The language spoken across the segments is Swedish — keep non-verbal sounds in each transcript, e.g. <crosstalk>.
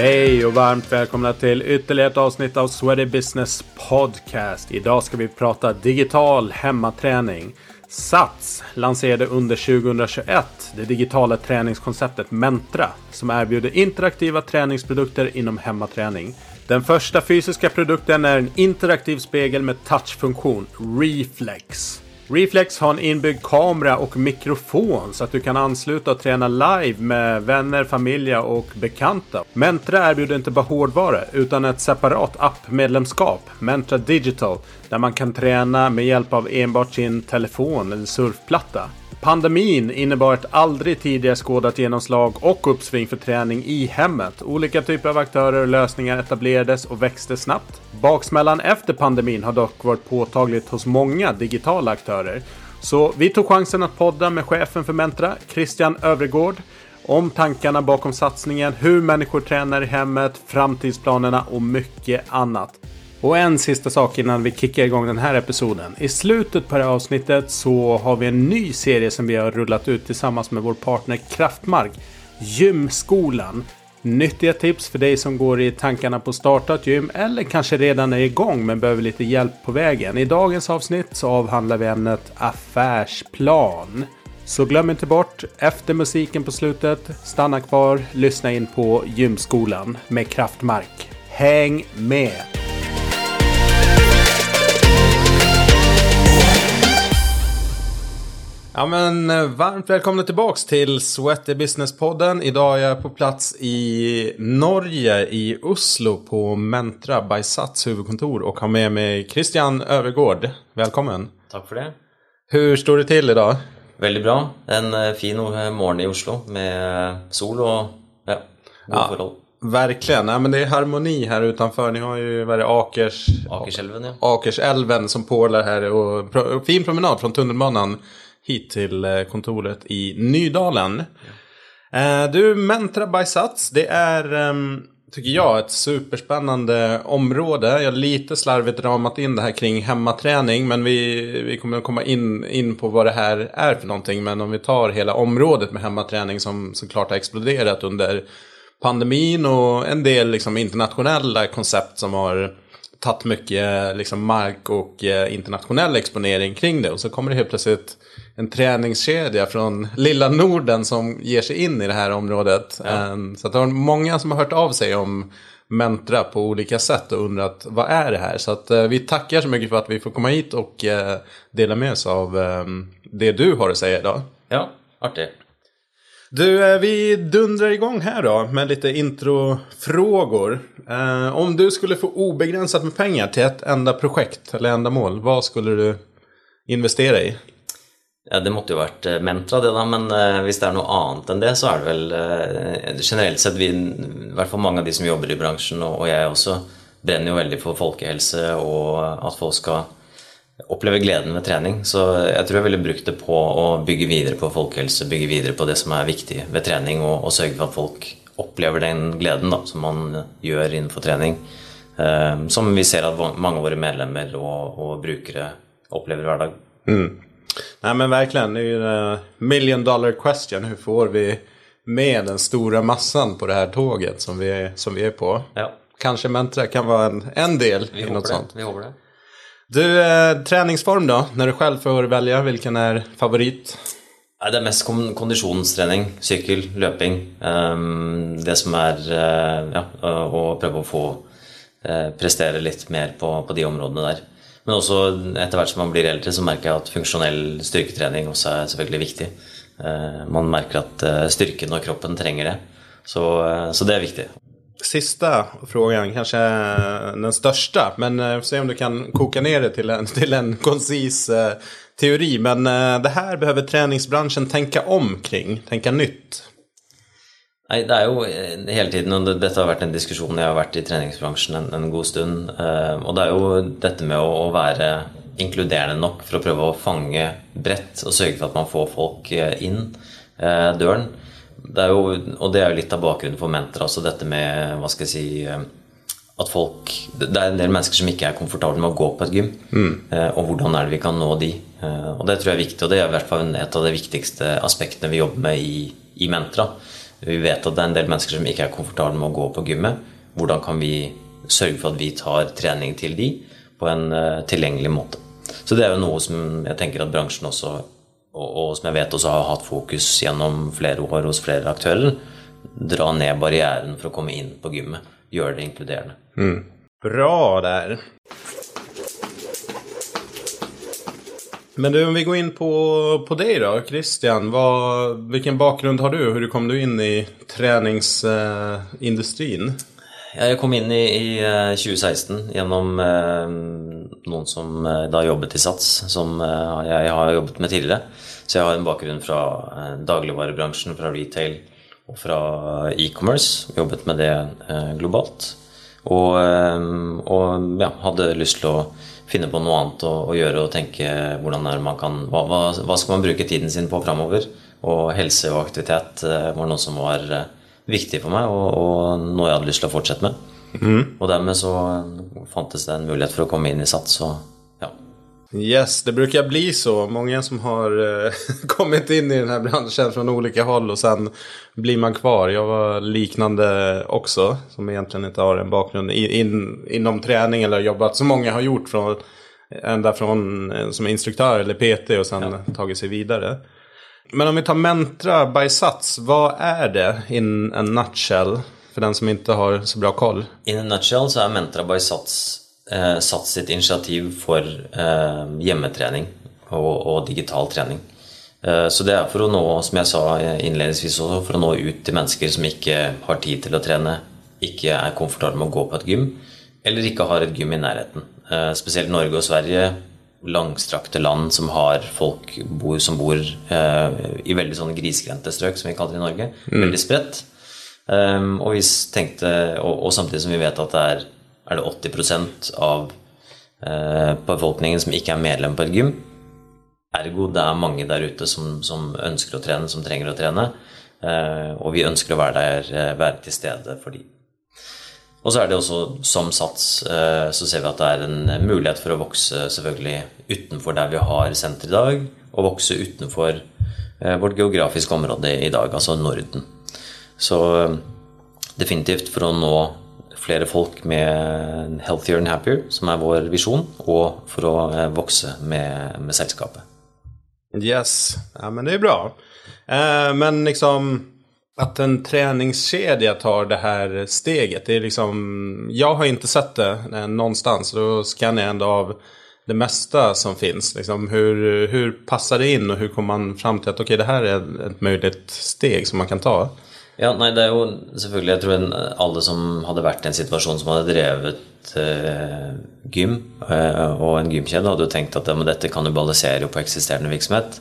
Hej och varmt välkomna till ytterligare ett avsnitt av Sweaty Business Podcast. Idag ska vi prata digital hemmaträning. Sats lanserade under 2021 det digitala träningskonceptet Mentra som erbjuder interaktiva träningsprodukter inom hemmaträning. Den första fysiska produkten är en interaktiv spegel med touchfunktion, Reflex. Reflex har en inbyggd kamera och mikrofon så att du kan ansluta och träna live med vänner, familj och bekanta. Mentra erbjuder inte bara hårdvara utan ett separat appmedlemskap, Mentra Digital, där man kan träna med hjälp av enbart sin telefon eller surfplatta. Pandemin innebar ett aldrig tidigare skådat genomslag och uppsving för träning i hemmet. Olika typer av aktörer och lösningar etablerades och växte snabbt. Baksmällan efter pandemin har dock varit påtagligt hos många digitala aktörer. Så vi tog chansen att podda med chefen för Mentra, Christian Övergård, om tankarna bakom satsningen, hur människor tränar i hemmet, framtidsplanerna och mycket annat. Och en sista sak innan vi kickar igång den här episoden. I slutet på det här avsnittet så har vi en ny serie som vi har rullat ut tillsammans med vår partner Kraftmark. Gymskolan. Nyttiga tips för dig som går i tankarna på att starta ett gym eller kanske redan är igång men behöver lite hjälp på vägen. I dagens avsnitt så avhandlar vi ämnet affärsplan. Så glöm inte bort, efter musiken på slutet, stanna kvar, lyssna in på Gymskolan med Kraftmark. Häng med! Ja men eh, varmt välkomna tillbaks till Sweaty Business-podden. Idag är jag på plats i Norge, i Oslo på Mentra by Sats huvudkontor och har med mig Christian Övergård. Välkommen! Tack för det! Hur står det till idag? Väldigt bra. En eh, fin morgon i Oslo med sol och ja, god ja. Verkligen, ja, men det är harmoni här utanför. Ni har ju vad är Akers, Akersälven, ja. Akersälven som porlar här och fin promenad från tunnelbanan hit till eh, kontoret i Nydalen. Ja. Du, Mentra by Sats, det är, ehm, tycker jag, ett superspännande område. Jag har lite slarvigt ramat in det här kring hemmaträning, men vi, vi kommer att komma in, in på vad det här är för någonting. Men om vi tar hela området med hemmaträning som såklart har exploderat under pandemin och en del liksom internationella koncept som har tagit mycket liksom mark och eh, internationell exponering kring det. Och så kommer det helt plötsligt en träningskedja från lilla Norden som ger sig in i det här området. Ja. Ehm, så att det var många som har hört av sig om Mentra på olika sätt och undrat vad är det här? Så att eh, vi tackar så mycket för att vi får komma hit och eh, dela med oss av ehm, det du har att säga idag. Ja, artigt. Du, eh, vi dundrar igång här då med lite introfrågor. om du skulle få obegränsat med pengar till ett enda projekt eller ändamål, vad skulle du investera i? Ja, det måtte jo vært eh, Mentra, det da, men uh, hvis det er noe annet enn det, så er det vel uh, generelt sett vi, i hvert fall mange av de som jobber i bransjen, og, og jeg også, brenner jo veldig for folkehelse og at folk skal oppleve gleden ved trening. Så jeg tror jeg ville brukt det på å bygge videre på folkehelse, bygge videre på det som er viktig ved trening, og, og sørge for at folk opplever den gleden da, som man gjør innenfor trening. Som vi ser at mange av våre medlemmer og, og brukere opplever hver dag. Mm. Nej men verkligen, det är ju en million dollar question. Hur får vi med den stora massan på det här tåget som vi är, som vi är på? Ja. Kanske Mentra kan vara en, en del vi i något det. sånt. Vi hoppas det. Du, eh, träningsform då? När du själv får välja, vilken är favorit? Ja, det är mest konditionsträning, cykel, löpning. Um, det som är uh, ja, att pröva att få uh, prestera lite mer på, på de områdena där. Men også etter hvert som man blir eldre, så merker jeg at funksjonell styrketrening også er selvfølgelig viktig. Eh, man merker at eh, styrken og kroppen trenger det. Så, eh, så det är viktigt. Sista frågan, kanske den största, men se om du kan koka ner det till en, <laughs> till en koncis teori. Men det här behöver träningsbranschen tänka om kring, tänka nytt. Nei, det er jo eh, hele tiden, og dette har vært en diskusjon jeg har vært i treningsbransjen en, en god stund. Eh, og det er jo dette med å, å, være inkluderende nok for å prøve å fange bredt og sørge for at man får folk eh, inn døren. Det jo, og det er jo litt av bakgrunnen for Mentra, altså dette med hva skal jeg si at folk Det er en del mennesker som ikke er komfortable med å gå på et gym. Mm. Og hvordan er det vi kan nå de? og det tror jeg er viktig, og det er i hvert fall et av de viktigste aspektene vi jobber med i, i Mentra. Vi vet at det er en del mennesker som ikke er komfortable med å gå på gymmet. Hvordan kan vi sørge for at vi tar trening til de på en eh, tilgjengelig måte? Så det er jo noe som jeg tenker at bransjen også, og, og som jeg vet også har hatt fokus gjennom flere år hos flere aktører, dra ned barrieren for å komme inn på gymmet. Gjøre det inkluderende. Mm. Bra där. Men du, om vi går in på, på dig då, Christian. Vad, vilken bakgrund har du? Hur kom du in i träningsindustrin? Eh, jag kom in i, i eh, 2016 genom eh, någon som eh, da i Sats, som eh, jag har jobbat med tidigare. Så jag har en bakgrund från eh, dagligvarubranschen, från retail och från e-commerce. jobbat med det eh, globalt. Och, och ja, hade lust att finne på noe annet å, å gjøre og tenke hvordan er man kan hva, hva, hva, skal man bruke tiden sin på framover? Og helse og aktivitet eh, var noe som var eh, viktig for meg, og, og noe jeg hadde lyst til å fortsette med. Mm. Og dermed så fantes det en mulighet for å komme inn i Sats. og Yes, det brukar bli så. Många som har eh, <laughs> kommit in i den här branschen från olika håll och sen blir man kvar. Jag var liknande också, som egentligen inte har en bakgrund in, in, inom träning eller jobbat som många har gjort från ända från eh, som instruktör eller PT och sen ja. tagit sig vidare. Men om vi tar Mentra by Sats, vad är det in a nutshell? För den som inte har så bra koll. In a nutshell så är Mentra by Sats satt sitt initiativ for eh, hjemmetrening og, og, digital trening. Eh, så det er for å nå, som jeg sa innledningsvis også, for å nå ut til mennesker som ikke har tid til å trene, ikke er komfortable med å gå på et gym, eller ikke har et gym i nærheten. Eh, spesielt Norge og Sverige, langstrakte land som har folk bor, som bor eh, i veldig sånn grisgrendte strøk, som vi kaller det i Norge. Mm. Veldig spredt. Og, tenkte, og, og, samtidig som vi vet at det er er det 80% av eh, befolkningen som ikke er medlem på et gym. Ergo det er mange der ute som, som ønsker å trene, som trenger å trene. Eh, og vi ønsker å være der, eh, være til stede for dem. Og så er det også, som Sats, eh, så ser vi at det er en mulighet for å vokse selvfølgelig utenfor der vi har senter i dag, og vokse utenfor eh, vårt geografiske område i dag, altså Norden. Så eh, definitivt for å nå flere folk med Healthier and Happier, som er vår visjon, og for å eh, vokse med, med selskapet. Yes, ja, men det är bra. Eh, men liksom att en träningskedja tar det här steget. Det är liksom, jag har inte sett det eh, någonstans. Då skannar jag ändå av det mesta som finns. Liksom, hur, hur passar det in och hur kommer man fram till att okay, det här är ett möjligt steg som man kan ta? Ja, nei, det er jo selvfølgelig Jeg tror en, alle som hadde vært i en situasjon som hadde drevet eh, gym, eh, og en gymkjede, hadde jo tenkt at ja, dette kannibaliserer jo på eksisterende virksomhet.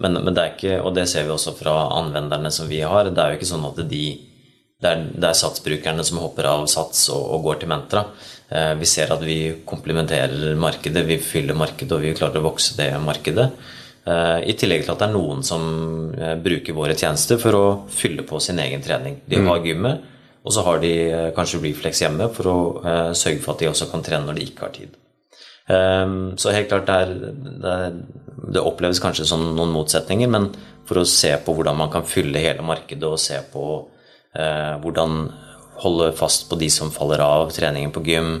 Men, men, det er ikke, og det ser vi også fra anvenderne som vi har, det er jo ikke sånn at de det er, det er satsbrukerne som hopper av sats og, og går til Mentra. Eh, vi ser at vi komplementerer markedet, vi fyller markedet, og vi klarer å vokse det markedet. Eh, I tillegg til at det er noen som eh, bruker våre tjenester for å fylle på sin egen trening. De mm. har gymmet, og så har de eh, kanskje Reflex hjemme for å sørge for at de også kan trene når de ikke har tid. Så helt klart det, det, er, det oppleves kanskje som noen motsetninger, men for å se på hvordan man kan fylle hele markedet og se på hvordan holde fast på de som faller av treningen på gym,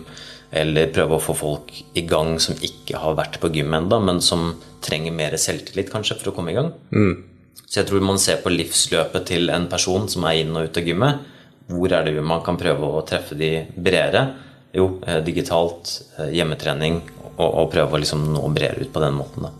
eller prøve å få folk i gang som ikke har vært på gym ennå, men som trenger mer selvtillit kanskje for å komme i gang. Mm. Så jeg tror man ser på livsløpet til en person som er inn og ut av gymmet. Hvor er det man kan prøve å treffe de bredere? Jo, eh, digitalt, eh, hjemmetrening, og, og prøve å liksom nå bredere ut på den måten. da.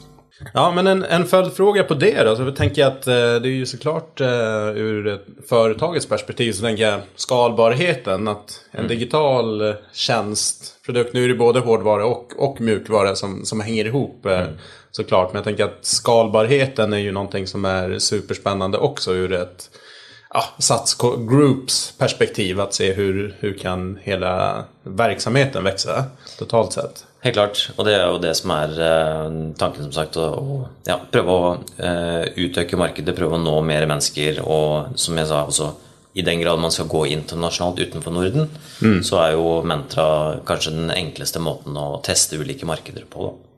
Ja, men en, en följdfråga på det då. Så jag tänker att eh, det är ju såklart ur företagets perspektiv så tänker jag skalbarheten. Att en mm. digital tjänst, produkt, nu är det både hårdvara och, och mjukvara som, som hänger ihop mm. Såklart. Men jag tänker att skalbarheten är ju någonting som är superspännande också ur ett ja, Sats Groups perspektiv. Att se hur, hur kan hela verksamheten växa totalt sett. Helt klart, og det er jo det som er eh, tanken, som sagt. Å ja, prøve å uh, utøke markedet, prøve å nå mer mennesker. Og som jeg sa også, i den grad man skal gå internasjonalt utenfor Norden, mm. så er jo Mentra kanskje den enkleste måten å teste ulike markeder på. Da.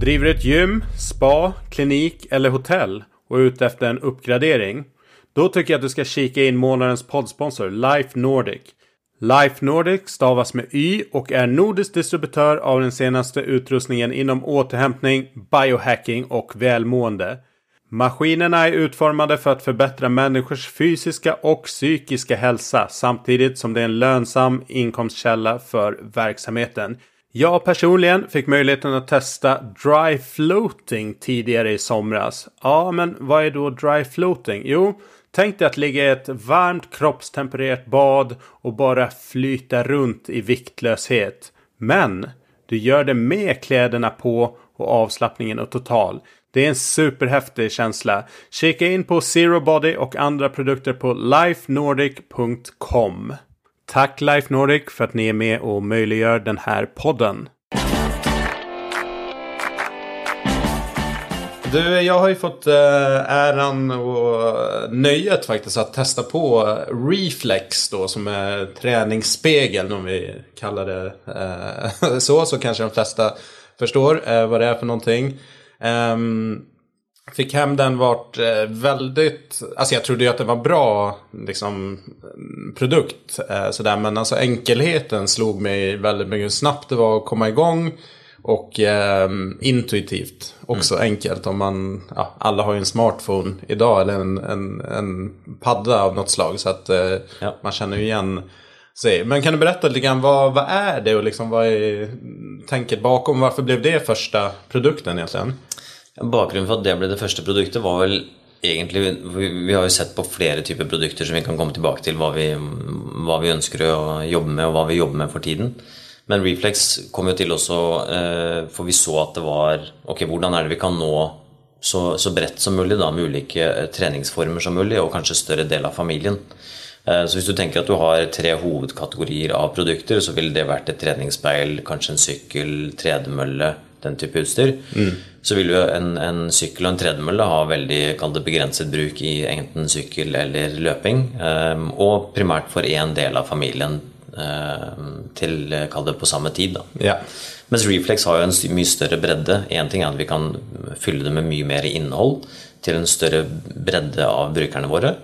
Driver ett gym, spa, klinik eller hotell och är ute efter en uppgradering. Då tycker jag att du ska kika in månadens poddsponsor Life Nordic. Life Nordic stavas med Y och är nordisk distributör av den senaste utrustningen inom återhämtning, biohacking och välmående. Maskinerna är utformade för att förbättra människors fysiska och psykiska hälsa samtidigt som det är en lönsam inkomstkälla för verksamheten. Jag personligen fick möjligheten att testa dry floating tidigare i somras. Ja, men vad är då dry floating? Jo, tänk dig att ligga i ett varmt kroppstempererat bad och bara flyta runt i viktlöshet. Men du gör det med kläderna på och avslappningen är total. Det är en superhäftig känsla. Kika in på Zero Body och andra produkter på lifenordic.com. Tack Life Nordic för att ni är med och möjliggör den här podden. Du, jag har ju fått eh, äran och eh, nöjet faktiskt att testa på eh, Reflex då som är träningsspegeln om vi kallar det <laughs> så. Så kanske de flesta förstår vad det är för någonting. Ehm, Fick hem den vart eh, väldigt, alltså jag trodde ju att det var bra liksom, produkt. Eh, sådär, men alltså enkelheten slog mig väldigt mycket snabbt det var att komma igång. Och eh, intuitivt också mm. enkelt. Om man, ja, alla har ju en smartphone idag eller en, en, en padda av något slag. Så att eh, ja. man känner ju igen sig. Men kan du berätta lite grann vad, vad är det och liksom vad är tänket bakom? Varför blev det första produkten egentligen? Bakgrunnen for at det ble det første produktet, var vel egentlig Vi har jo sett på flere typer produkter som vi kan komme tilbake til hva vi, hva vi ønsker å jobbe med, og hva vi jobber med for tiden. Men Reflex kom jo til også eh, för For vi så at det var Ok, hvordan er det vi kan nå så, så bredt som mulig, da, med ulike eh, träningsformer treningsformer som mulig, og kanskje større del av familien. Eh, så hvis du tenker at du har tre hovedkategorier av produkter, så ville det vært et treningsspeil, kanskje en sykkel, tredemølle, den type utstyr, mm. så vil jo en, en sykkel og en tredemølle ha veldig det, begrenset bruk i enten sykkel eller løping. Um, og primært for én del av familien um, til kall det på samme tid. Ja. Mens Reflex har jo en mye større bredde. Én ting er at vi kan fylle det med mye mer innhold til en større bredde av brukerne våre.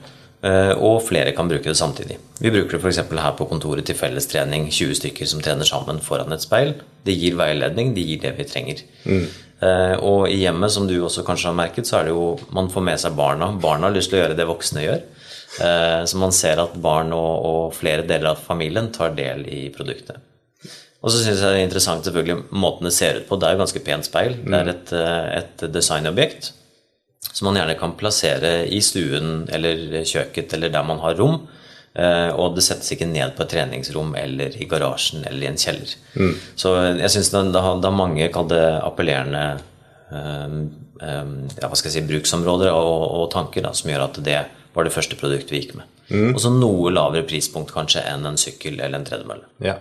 Eh, og flere kan bruke det samtidig. Vi bruker det f.eks. her på kontoret til fellestrening. 20 stykker som trener sammen foran et speil. Det gir veiledning, det gir det vi trenger. Mm. Og i hjemmet, som du også kanskje har merket, så er det jo man får med seg barna. Barna har lyst til å gjøre det voksne gjør. Eh, så man ser at barn og, og flere deler av familien tar del i produktet. Og så syns jeg det er interessant selvfølgelig måten det ser ut på. Det er jo ganske pent speil. Det er et, et designobjekt som man gjerne kan plassere i stuen eller kjøkkenet eller der man har rom. Eh, og det settes ikke ned på et treningsrom eller i garasjen eller i en kjeller. Mm. Så jeg syns det, har mange det appellerende um, um, ja, hva skal jeg si, bruksområder og, og tanker da, som gjør at det var det første produktet vi gikk med. Mm. Og så noe lavere prispunkt kanskje enn en sykkel eller en tredemølle. Ja.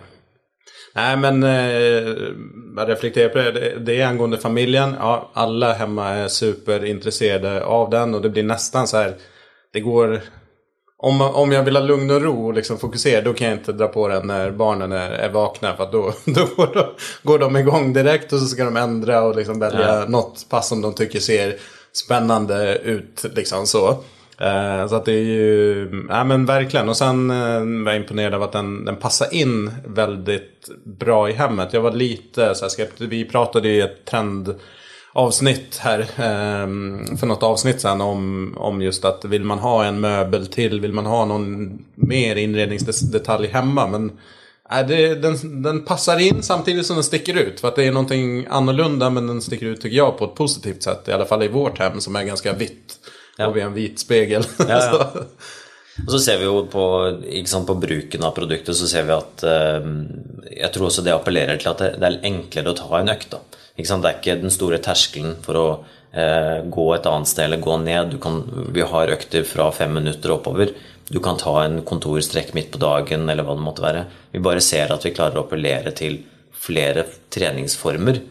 Nej men eh, reflekterar på det. det. Det är angående familjen. Ja, alla hemma är superintresserade av den och det blir nästan så här. Det går. Om, om jag vill ha lugn och ro och liksom fokusera då kan jag inte dra på den när barnen är, är vakna. För då, <laughs> då går, de, går de igång direkt och så ska de ändra och liksom välja ja. något pass som de tycker ser spännande ut. Liksom så. Eh, så att det är ju, ja men verkligen. Och sen eh, var jag imponerad av att den, den passar in väldigt bra i hemmet. Jag var lite så här skeptisk. Vi pratade i ett trendavsnitt här eh, för något avsnitt sen om, om just att vill man ha en möbel till, vill man ha någon mer inredningsdetalj hemma. Men äh, det, den, den passar in samtidigt som den sticker ut. För att det är någonting annorlunda men den sticker ut tycker jag på ett positivt sätt. I alla fall i vårt hem som är ganska vitt. Ja. Og vi har en hvit spegel. Ja. <laughs> Og så ser vi jo på, sant, på, bruken av produktet så ser vi at eh, Jeg tror også det appellerer til at det, det er enklere å ta en økt. Det er ikke den store terskelen for å eh, gå et annet sted eller gå ned. Kan, vi har økter fra fem minutter oppover. Du kan ta en kontorstrekk midt på dagen eller hva det måtte være. Vi bare ser at vi klarer å appellere til flere treningsformer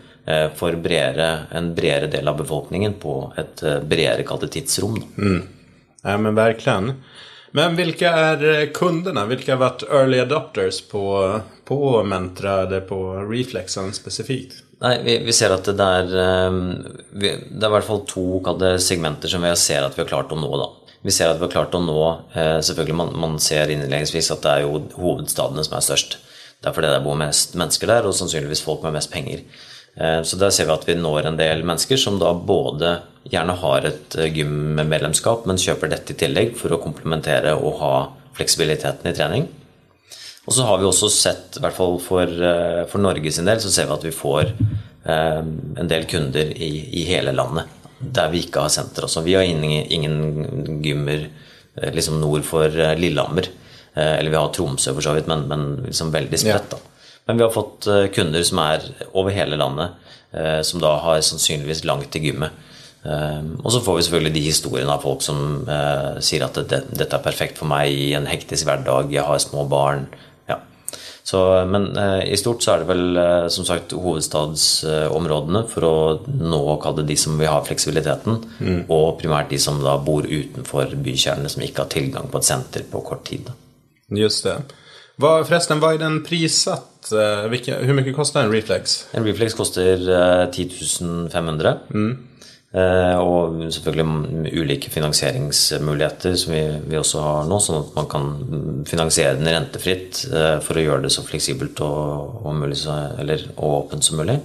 for bredere, en bredere del av befolkningen på ett eh, bredere kalt tidsrom. Mm. Ja, men verkligen. Men vilka är eh, kunderna? Vilka har varit early adopters på, på Mentra eller på Reflexen specifikt? Nei, vi, vi, ser at det er, det er i hvert fall to segmenter som vi ser at vi har klart å nå. da. Vi ser at vi har klart å nå selvfølgelig Man, man ser innledningsvis at det er jo hovedstadene som er størst. Det er fordi det bor mest mennesker der, og sannsynligvis folk med mest penger. Så der ser vi at vi når en del mennesker som da både gjerne har et gymmedlemskap, men kjøper dette i tillegg for å komplementere og ha fleksibiliteten i trening. Og så har vi også sett, i hvert fall for, eh, for Norge sin del, så ser vi at vi får eh, en del kunder i, i, hele landet der vi ikke har senter også. Vi har ingen, ingen gymmer eh, liksom nord for eh, Lillehammer. Eh, eller vi har Tromsø for så vidt, men, men liksom veldig spredt. da. Men vi har fått eh, kunder som er over hele landet, som da har sannsynligvis langt til gymmet. Og så får vi selvfølgelig de historiene av folk som sier at det, dette er perfekt for meg i en hektisk hverdag, jeg har små barn, så, men eh, i stort så er det vel eh, som sagt hovedstadsområdene for å nå kalle de som vil ha fleksibiliteten, mm. og primært de som da bor utenfor bykjernene, som ikke har tilgang på et senter på kort tid. Just det. Hva, forresten, hva er den prissatt? Eh, hvor mye koster en Reflex? En Reflex koster 10 500. Mm. Eh, og selvfølgelig ulike finansieringsmuligheter som vi, vi, også har nå, sånn at man kan finansiere den rentefritt eh, for å gjøre det så fleksibelt og, og, mulig, eller, og åpent som mulig.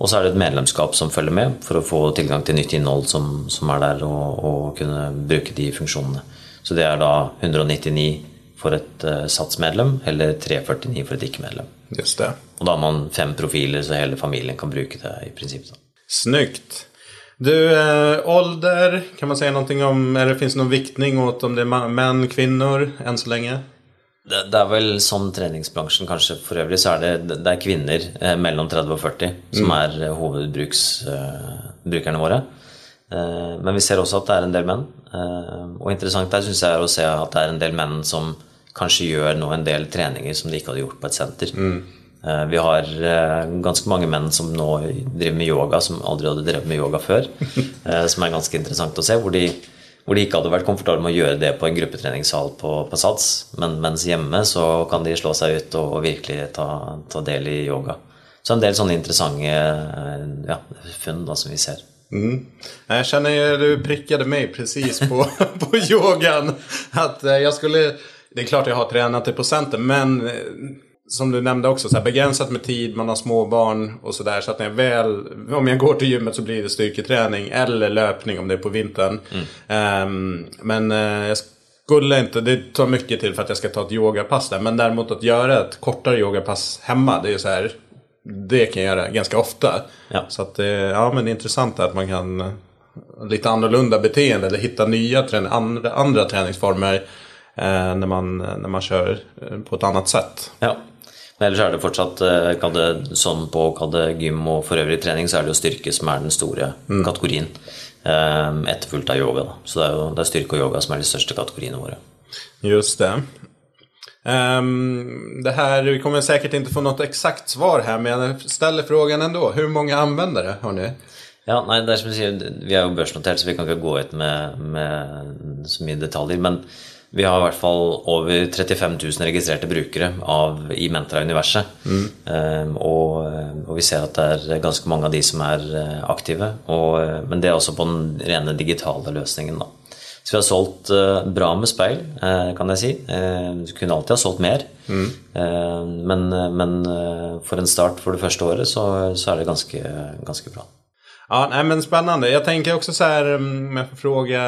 Og så er det et medlemskap som følger med for å få tilgang til nytt innhold som, som er der, og, og, kunne bruke de funksjonene. Så det er da 199 for et uh, satsmedlem, eller 349 for et ikke-medlem. Just det. Og da har man fem profiler, så hele familien kan bruke det i prinsippet. Snyggt. Du, eh, ålder, kan man säga någonting om, eller finns det någon viktning åt om det är män, kvinnor, än så lenge? Det, det, er vel som treningsbransjen kanskje for øvrig, så er det, det er kvinner eh, mellom 30 og 40 som mm. er eh, hovedbrukerne eh, våre. Eh, men vi ser også at det er en del menn. Eh, og interessant der syns jeg er å se at det er en del menn som kanskje gjør nå en del treninger som de ikke hadde gjort på et senter. Mm. Eh, vi har eh, ganske mange menn som nå driver med yoga, som aldri hadde drevet med yoga før. <laughs> Eh, som er ganske interessant å se. Hvor de, hvor de ikke hadde vært komfortable med å gjøre det på en gruppetreningssal på, på SATS. Men mens hjemme så kan de slå seg ut og, og virkelig ta, ta, del i yoga. Så en del sånne interessante ja, funn da, som vi ser. Mm. Jeg kjenner du prickade meg precis på, <laughs> på yogaen. At jeg skulle Det er klart jeg har tränat det på center, men som du nämnde också, så här, begränsat med tid, man har små barn och sådär. Så att när jag väl, om jag går till gymmet så blir det styrketräning eller löpning om det är på vintern. Mm. Um, men uh, jag skulle inte, det tar mycket till för att jag ska ta ett yogapass där. Men däremot att göra ett kortare yogapass hemma, det är så här, det kan jag göra ganska ofta. Ja. Så att, ja men det är intressant att man kan eh, lite annorlunda beteende eller hitta nya andra, andra träningsformer eh, när, man, när man kör eh, på ett annat sätt. Ja. Men ellers er det fortsatt eh, det, sånn på det gym og for øvrig trening, så er det jo styrke som er den store mm. kategorien. Eh, etterfulgt av yoga. Da. Så det er jo det er styrke og yoga som er de største kategoriene våre. Just det. Um, det här, vi kommer säkert inte få något exakt svar här, men jag ställer frågan ändå. Hur många användare har ni? Ja, nei, det er som du sier, Vi er jo børsnotert, så vi kan ikke gå ut med, med så mye detaljer. Men vi har i hvert fall over 35 000 registrerte brukere av, i Mentra-universet. Mm. Um, og, og, vi ser at det er ganske mange av de som er eh, aktive. Og, eh, men det er også på den rene digitale løsningen. Da. Så vi har solgt uh, bra med speil, uh, kan jeg si. Uh, du kunne alltid ha solgt mer. Mm. men, men for en start for det første året så, så er det ganske, ganske bra. Ja, nej, men Spännande. Jag tänker också så här, om mm, jag får fråga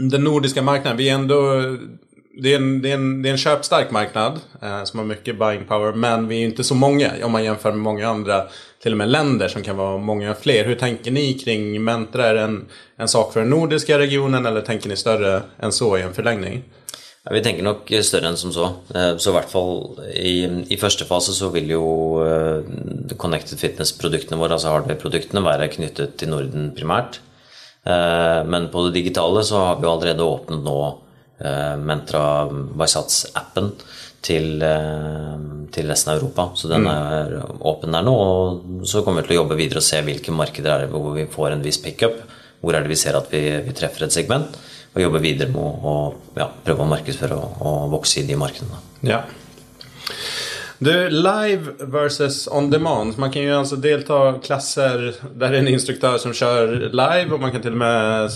den nordiska marknaden, vi är ändå... Det är en, det är en, det är en köpstark marknad eh, som har mycket buying power. Men vi är inte så många om man jämför med många andra till och med länder som kan vara många fler. Hur tänker ni kring Mentra? Är det en, en sak för den nordiska regionen eller tänker ni större än så i en förlängning? Ja, vi tenker nok større enn som så. Eh, så i hvert fall i, i første fase så vil jo eh, Connected Fitness-produktene våre, altså hardware-produktene, være knyttet til Norden primært. Eh, men på det digitale så har vi allerede åpnet nå eh, Mentra Vaisats-appen til, eh, til, resten av Europa. Så den mm. er åpen der nå. Og så kommer vi til å jobbe videre og se hvilke markeder er det hvor vi får en viss pickup. Hvor er det vi ser at vi, vi treffer et segment. Og jobbe videre med å ja, prøve å markedsføre og, og, vokse i de markedene. Ja. Du, live versus on demand. Man kan ju alltså delta klasser där det är en instruktör som kör live och man kan till och med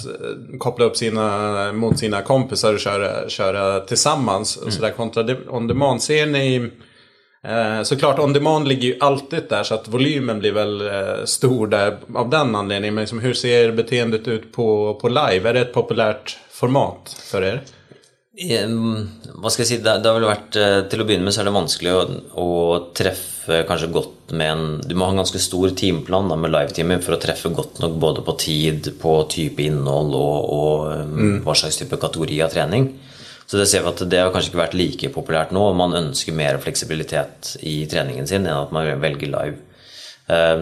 koppla upp sina mot sina kompisar och köra, köra tillsammans. Mm. Så där kontra on demand. Ser ni Eh, såklart, on demand ligger ju alltid där så att volymen blir väl eh, stor där av den anledningen. Men liksom, hur ser beteendet ut på, på live? Är det ett populärt format för er? Vad ska jag säga, det, det har väl varit, eh, till att börja med så är det vanskligt att, att träffa kanske gott med en, du måste ha en ganska stor teamplan då, med live-teamet för att träffa gott nog både på tid, på typ innehåll och, och mm. vad slags typ av kategori av träning. Så det ser vi at det har kanskje ikke vært like populært nå. Man ønsker mer fleksibilitet i treningen sin enn at man velger live.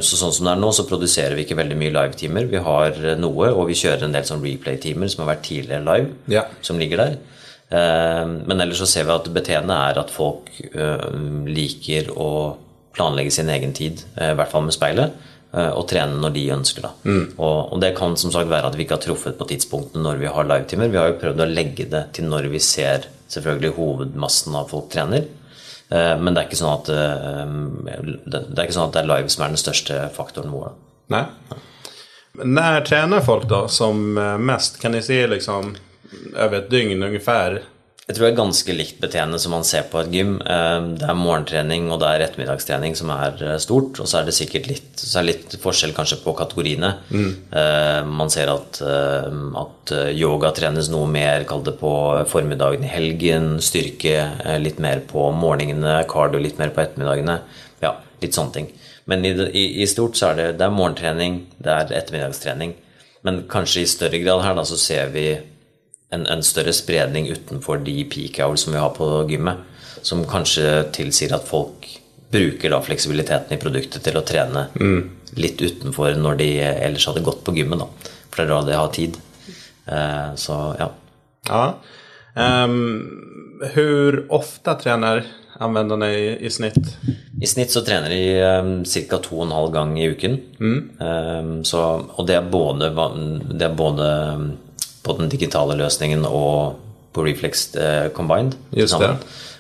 Så sånn som det er nå, så produserer vi ikke veldig mye live-timer. Vi har noe, og vi kjører en del sånn replay-timer som har vært tidligere live, ja. som ligger der. Eh, men ellers så ser vi at beteendet er at folk eh, liker å planlegge sin egen tid, i hvert fall med speilet og trene når de ønsker. Da. Mm. Og, det kan som sagt være at vi ikke har truffet på tidspunktene når vi har livetimer. Vi har jo prøvd å legge det til når vi ser selvfølgelig hovedmassen av folk trener. Eh, men det er ikke sånn at eh, det er ikke sånn at det er live som er den største faktoren vår. Nei. När tränar folk då som eh, mest? Kan ni se liksom över ett dygn ungefär jeg tror det er ganske likt beteende som man ser på et gym. Eh, det er morgentrening og det er ettermiddagstrening som er eh, stort. Og så er det sikkert litt, så det litt forskjell kanskje på kategoriene. Mm. Eh, man ser at, at, yoga trenes noe mer, kall det på formiddagen i helgen. Styrke litt mer på morgenene, cardio litt mer på ettermiddagene. Ja, litt sånne ting. Men i, i, i stort så er det, det er morgentrening, det er ettermiddagstrening. Men kanskje i større grad her da så ser vi en, en, større spredning utenfor de peak hours som vi har på gymmet. Som kanskje tilsier at folk bruker da fleksibiliteten i produktet til å trene mm. litt utenfor når de ellers hadde gått på gymmet. da. For det er da de har tid. Eh, så ja. ja. Um, hur ofta tränar användarna i, i snitt? I snitt så trener de um, ca. to og en halv gang i uken. Mm. Um, så, og det er både, det er både på den digitale løsningen og på Reflex eh, combined. Just det.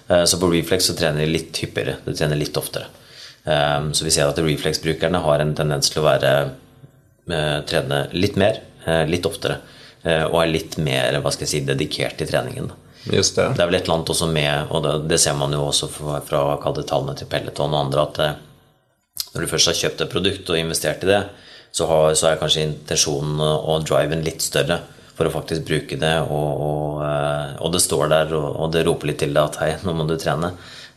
Eh, så på Reflex så trener de litt hyppigere, de trener litt oftere. Eh, så vi ser at Reflex-brukerne har en tendens til å være trene litt mer, litt oftere. Og er litt mer hva skal jeg si, dedikert i treningen. Just det. det er vel et eller annet også med, og det, ser man jo også fra, fra tallene til Pelleton og andre, at når du først har kjøpt et produkt og investert i det, så, har, så er kanskje intensjonen og driven litt større for å faktisk bruke det. Og, og, eh, og det står der, og, og, det roper litt til deg at hei, nå må du trene.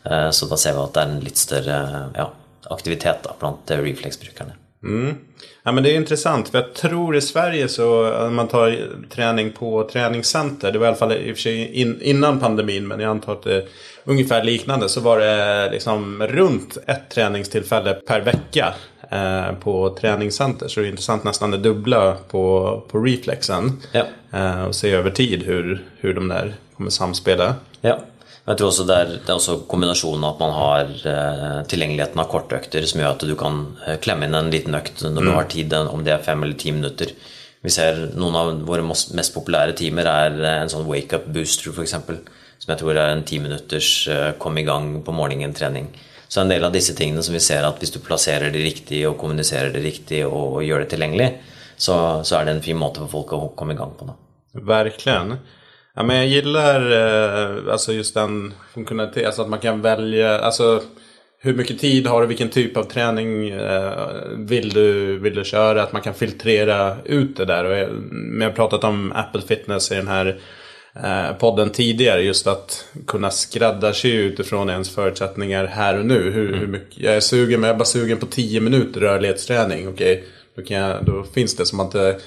Eh, så da ser vi at det er en litt større ja, aktivitet da, blant eh, reflex-brukerne. Mm. Ja, men det är intressant för jag tror i Sverige så när man tar träning på träningscenter. Det var i alla fall i och för sig in, innan pandemin men jag antar att det är ungefär liknande. Så var det liksom runt ett träningstillfälle per vecka eh, på träningscenter. Så det är intressant nästan det dubbla på, på reflexen. Ja. Eh, och se över tid hur, hur de där kommer samspela. Ja. Jeg tror også det er, det er også kombinasjonen at man har eh, tilgjengeligheten av kortøkter som gjør at du kan eh, klemme inn en liten økt når mm. du har tid, om det er fem eller ti minutter. Vi ser Noen av våre mest populære timer er eh, en sånn wake up booster, f.eks. Som jeg tror er en ti minutters eh, kom i gang på morgenen-trening. Så en del av disse tingene som vi ser at hvis du plasserer det riktig og kommuniserer det riktig og, og gjør det tilgjengelig, så, så, är det en fin måte för folk att komma igång på. det. Verkligen. Ja, men jag gillar eh, alltså just den funktionaliteten, alltså att man kan välja, alltså hur mycket tid har du, vilken typ av träning eh, vill, du, vill du köra, att man kan filtrera ut det där. Och jag, har pratat om Apple Fitness i den här podden tidigare, just att kunna skräddarsy utifrån ens förutsättningar här och nu. Hur, mm. hur mycket, jag är sugen, men jag är bara sugen på 10 minuter rörlighetsträning. Okej, okay, då, då finns det som att det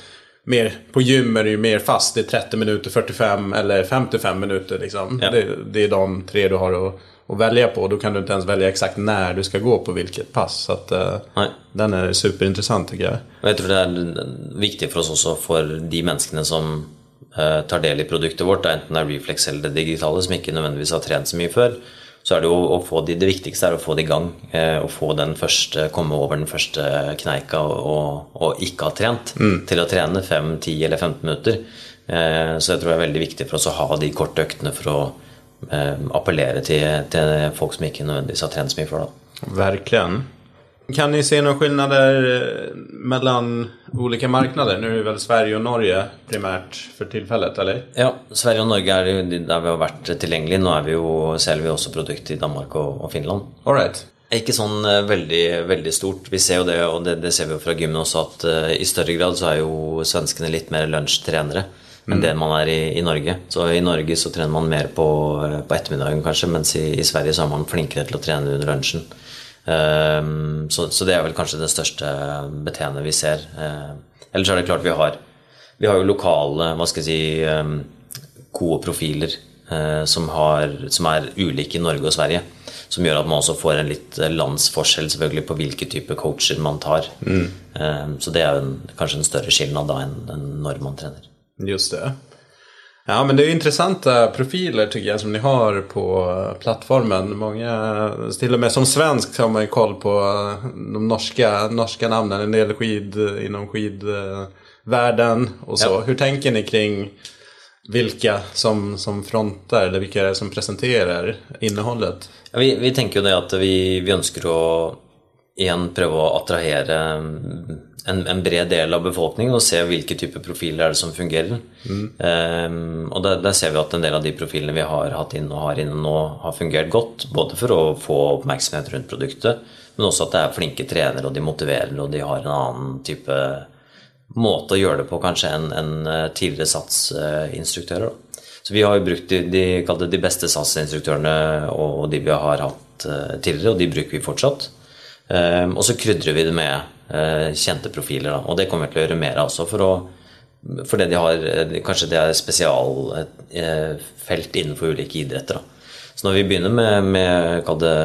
mer, på gym är det ju mer fast. Det är 30 minuter, 45 eller 55 minuter. Liksom. Ja. Det, det, är de tre du har att, att, välja på. Då kan du inte ens välja exakt när du ska gå på vilket pass. Så att, uh, den är superintressant tycker jag. Jag tror det är viktigt för oss också, för de människorna som tar del i produktet vårt, enten det är Reflex eller det digitala som inte nödvändigtvis har tränat så mycket för så er det jo å få de, det viktigste er å få det i gang. Eh, å få den første, komme over den første kneika og, og ikke ha trent, mm. til å trene 5, 10 eller 15 minutter. Eh, så jeg tror det er veldig viktig for oss å ha de korte øktene for å eh, appellere til, til, folk som ikke nødvendigvis har trent så mye før. da. Verkligen. Kan ni se några skillnader eh, mellan olika marknader? Nu är det väl Sverige och Norge primärt för tillfället, eller? Ja, Sverige og Norge jo der vi har vært tilgjengelig. Nå er vi jo, selger vi også produkt i Danmark og Finland. All right. Ikke sånn eh, veldig, veldig stort. Vi ser jo det, og det, det ser vi jo fra gymmet også, at uh, i større grad så er jo svenskene litt mer lunsjtrenere enn det man er i, i, Norge. Så i Norge så trener man mer på, på ettermiddagen kanskje, mens i, i, Sverige så er man flinkere til å trene under lunsjen. Um, så, så, det er vel kanskje det største beteendet vi ser. Uh, ellers er det klart vi har Vi har jo lokale, hva skal jeg si, um, gode profiler uh, som, har, som er ulike i Norge og Sverige som gjør at man også får en litt landsforskjell selvfølgelig på hvilke typer coacher man tar. Mm. Så det er en, kanskje en større skillnad da enn, enn når man trener. Just det. Ja, men det är intressanta profiler tycker jag som ni har på plattformen. Många, till och med som svensk har man ju koll på de norska, norska namnen. En del skid inom skidvärlden och så. Ja. Hur tänker ni kring vilka som, som frontar eller vilka som presenterar innehållet? Ja, vi, vi, tenker jo det at vi, vi ønsker å igjen prøve å attrahere en, en, bred del av befolkningen og se hvilke typer profiler er det som fungerer. Mm. Um, og der, der, ser vi at en del av de profilene vi har hatt inne og har inne nå, har fungert godt. Både for å få oppmerksomhet rundt produktet, men også at det er flinke trenere, og de motiverer, og de har en annen type måte å gjøre det på kanskje enn en eh, tidligere satsinstruktører. Så vi har jo brukt de, de, de beste satsinstruktørene og de vi har hatt eh, tidligere, og de bruker vi fortsatt. Um, og så krydrer vi det med kjente profiler, da. og det kommer vi til å gjøre mer av også. For å, fordi de har, kanskje det er spesialfelt uh, innenfor ulike idretter. Da. Så når vi begynner med, med det,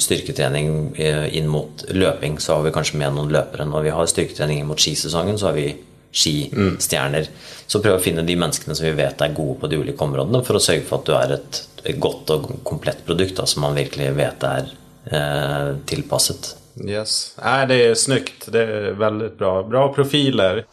styrketrening eh, inn mot løping, så har vi kanskje med noen løpere. Når vi har styrketrening inn mot skisesongen, så har vi skistjerner. Mm. Så prøv å finne de menneskene som vi vet er gode på de ulike områdene, for å sørge for at du er et godt og komplett produkt da, som man virkelig vet er eh, tilpasset. Yes. Nej, det är snyggt. Det är väldigt bra. Bra profiler.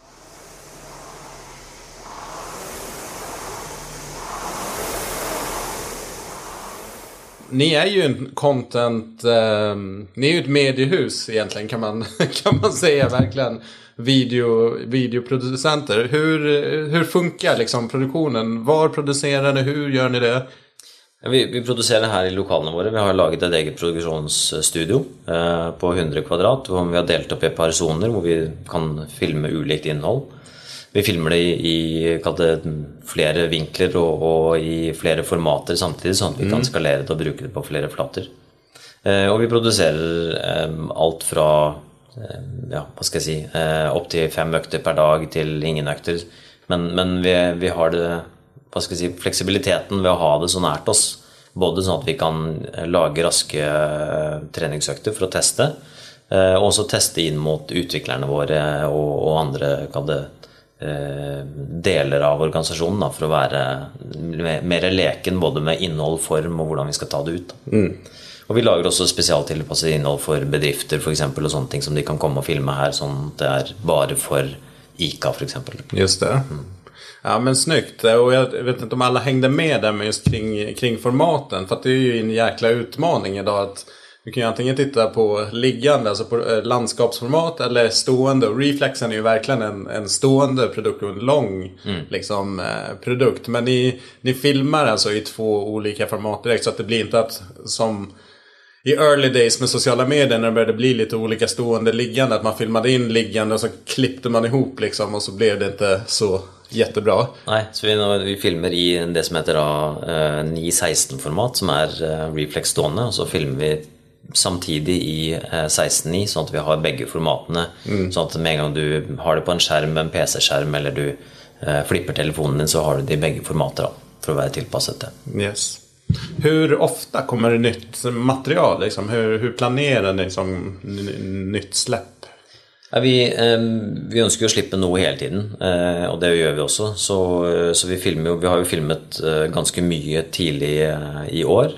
Ni är ju en content... Eh, ni är ju ett mediehus egentligen kan man, <laughs> kan man säga verkligen. Video, videoproducenter. Hur, hur funkar liksom produktionen? Var producerar ni? Hur gör ni det? Vi, vi, produserer her i lokalene våre. Vi har laget et eget produksjonsstudio eh, på 100 kvadrat. Hvor vi har delt opp i et par soner hvor vi kan filme ulikt innhold. Vi filmer det i, i flere vinkler og, og, i flere formater samtidig, sånn at vi kan mm. skalere det og bruke det på flere flater. Eh, og vi produserer eh, alt fra eh, ja, hva skal jeg si eh, opptil fem økter per dag til ingen økter. Men, men vi, vi, har det, hva skal jeg si, fleksibiliteten ved å ha det så nært oss. Både sånn at vi kan lage raske eh, treningsøkter for å teste, eh, og også teste inn mot utviklerne våre og, og andre det, Eh, deler av organisasjonen da, for å være mer leken både med innhold, form og hvordan vi skal ta det ut. Mm. Og vi lager også spesialtilpasset innhold for bedrifter for eksempel, og sånne ting som de kan komme og filme her, sånn at det er bare for ICA f.eks. Just det. Mm. Ja men snyggt. Och jag vet inte om alla hängde med där med just kring, kring formaten. För att det är ju en jäkla utmaning idag att du kan ju antingen titta på liggande, alltså på eh, landskapsformat eller stående. Och reflexen är ju verkligen en, en stående produkt och en lång mm. liksom, eh, produkt. Men ni, ni filmar alltså i två olika format direkt så att det blir inte att som i early days med sociala medier när det började bli lite olika stående liggande. Att man filmade in liggande och så klippte man ihop liksom och så blev det inte så jättebra. Nej, så vi, vi filmer i det som heter da, eh, 9-16-format, som är eh, reflex stående. Och så filmer vi samtidig i 16.9, eh, sånn at vi har begge formatene. Mm. Sånn at med en gang du har det på en skjerm, en PC-skjerm, eller du eh, flipper telefonen din, så har du det i begge formater da, for å være tilpasset det. Yes. Hur ofta kommer det nytt material? Liksom? Hur, hur planerar ni liksom, nytt släpp? Vi, vi, ønsker å slippe noe hele tiden, eh, og det gjør vi også. Så, så vi, jo, vi, har jo filmet eh, ganske mye tidlig eh, i år,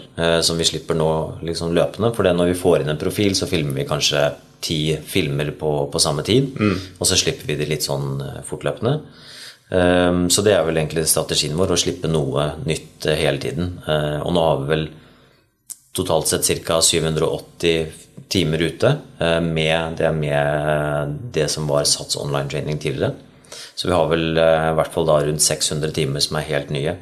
som vi slipper nå liksom løpende. For når vi får inn en profil, så filmer vi kanskje ti filmer på, på samme tid. Mm. Og så slipper vi det litt sånn fortløpende. Um, så det er vel egentlig strategien vår, å slippe noe nytt hele tiden. Og nå har vi vel totalt sett ca. 780 timer ute uh, med det, med det som var Sats online training tidligere. Så vi har vel i hvert fall da rundt 600 timer som er helt nye.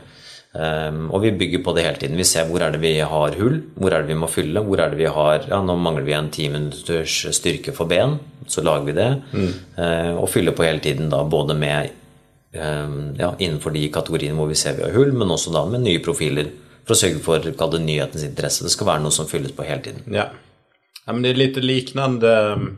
Um, og vi bygger på det hele tiden. Vi ser hvor er det vi har hull, hvor er det vi må fylle. hvor er det vi har, ja Nå mangler vi en ti minutters styrke for ben, så lager vi det. Mm. Uh, og fyller på hele tiden da både med um, ja, innenfor de kategoriene hvor vi ser vi har hull, men også da med nye profiler för att sörja för kall typ det nyhetens intresse. Det ska vara något som fylls på hela tiden. Ja, ja men det är lite liknande mm,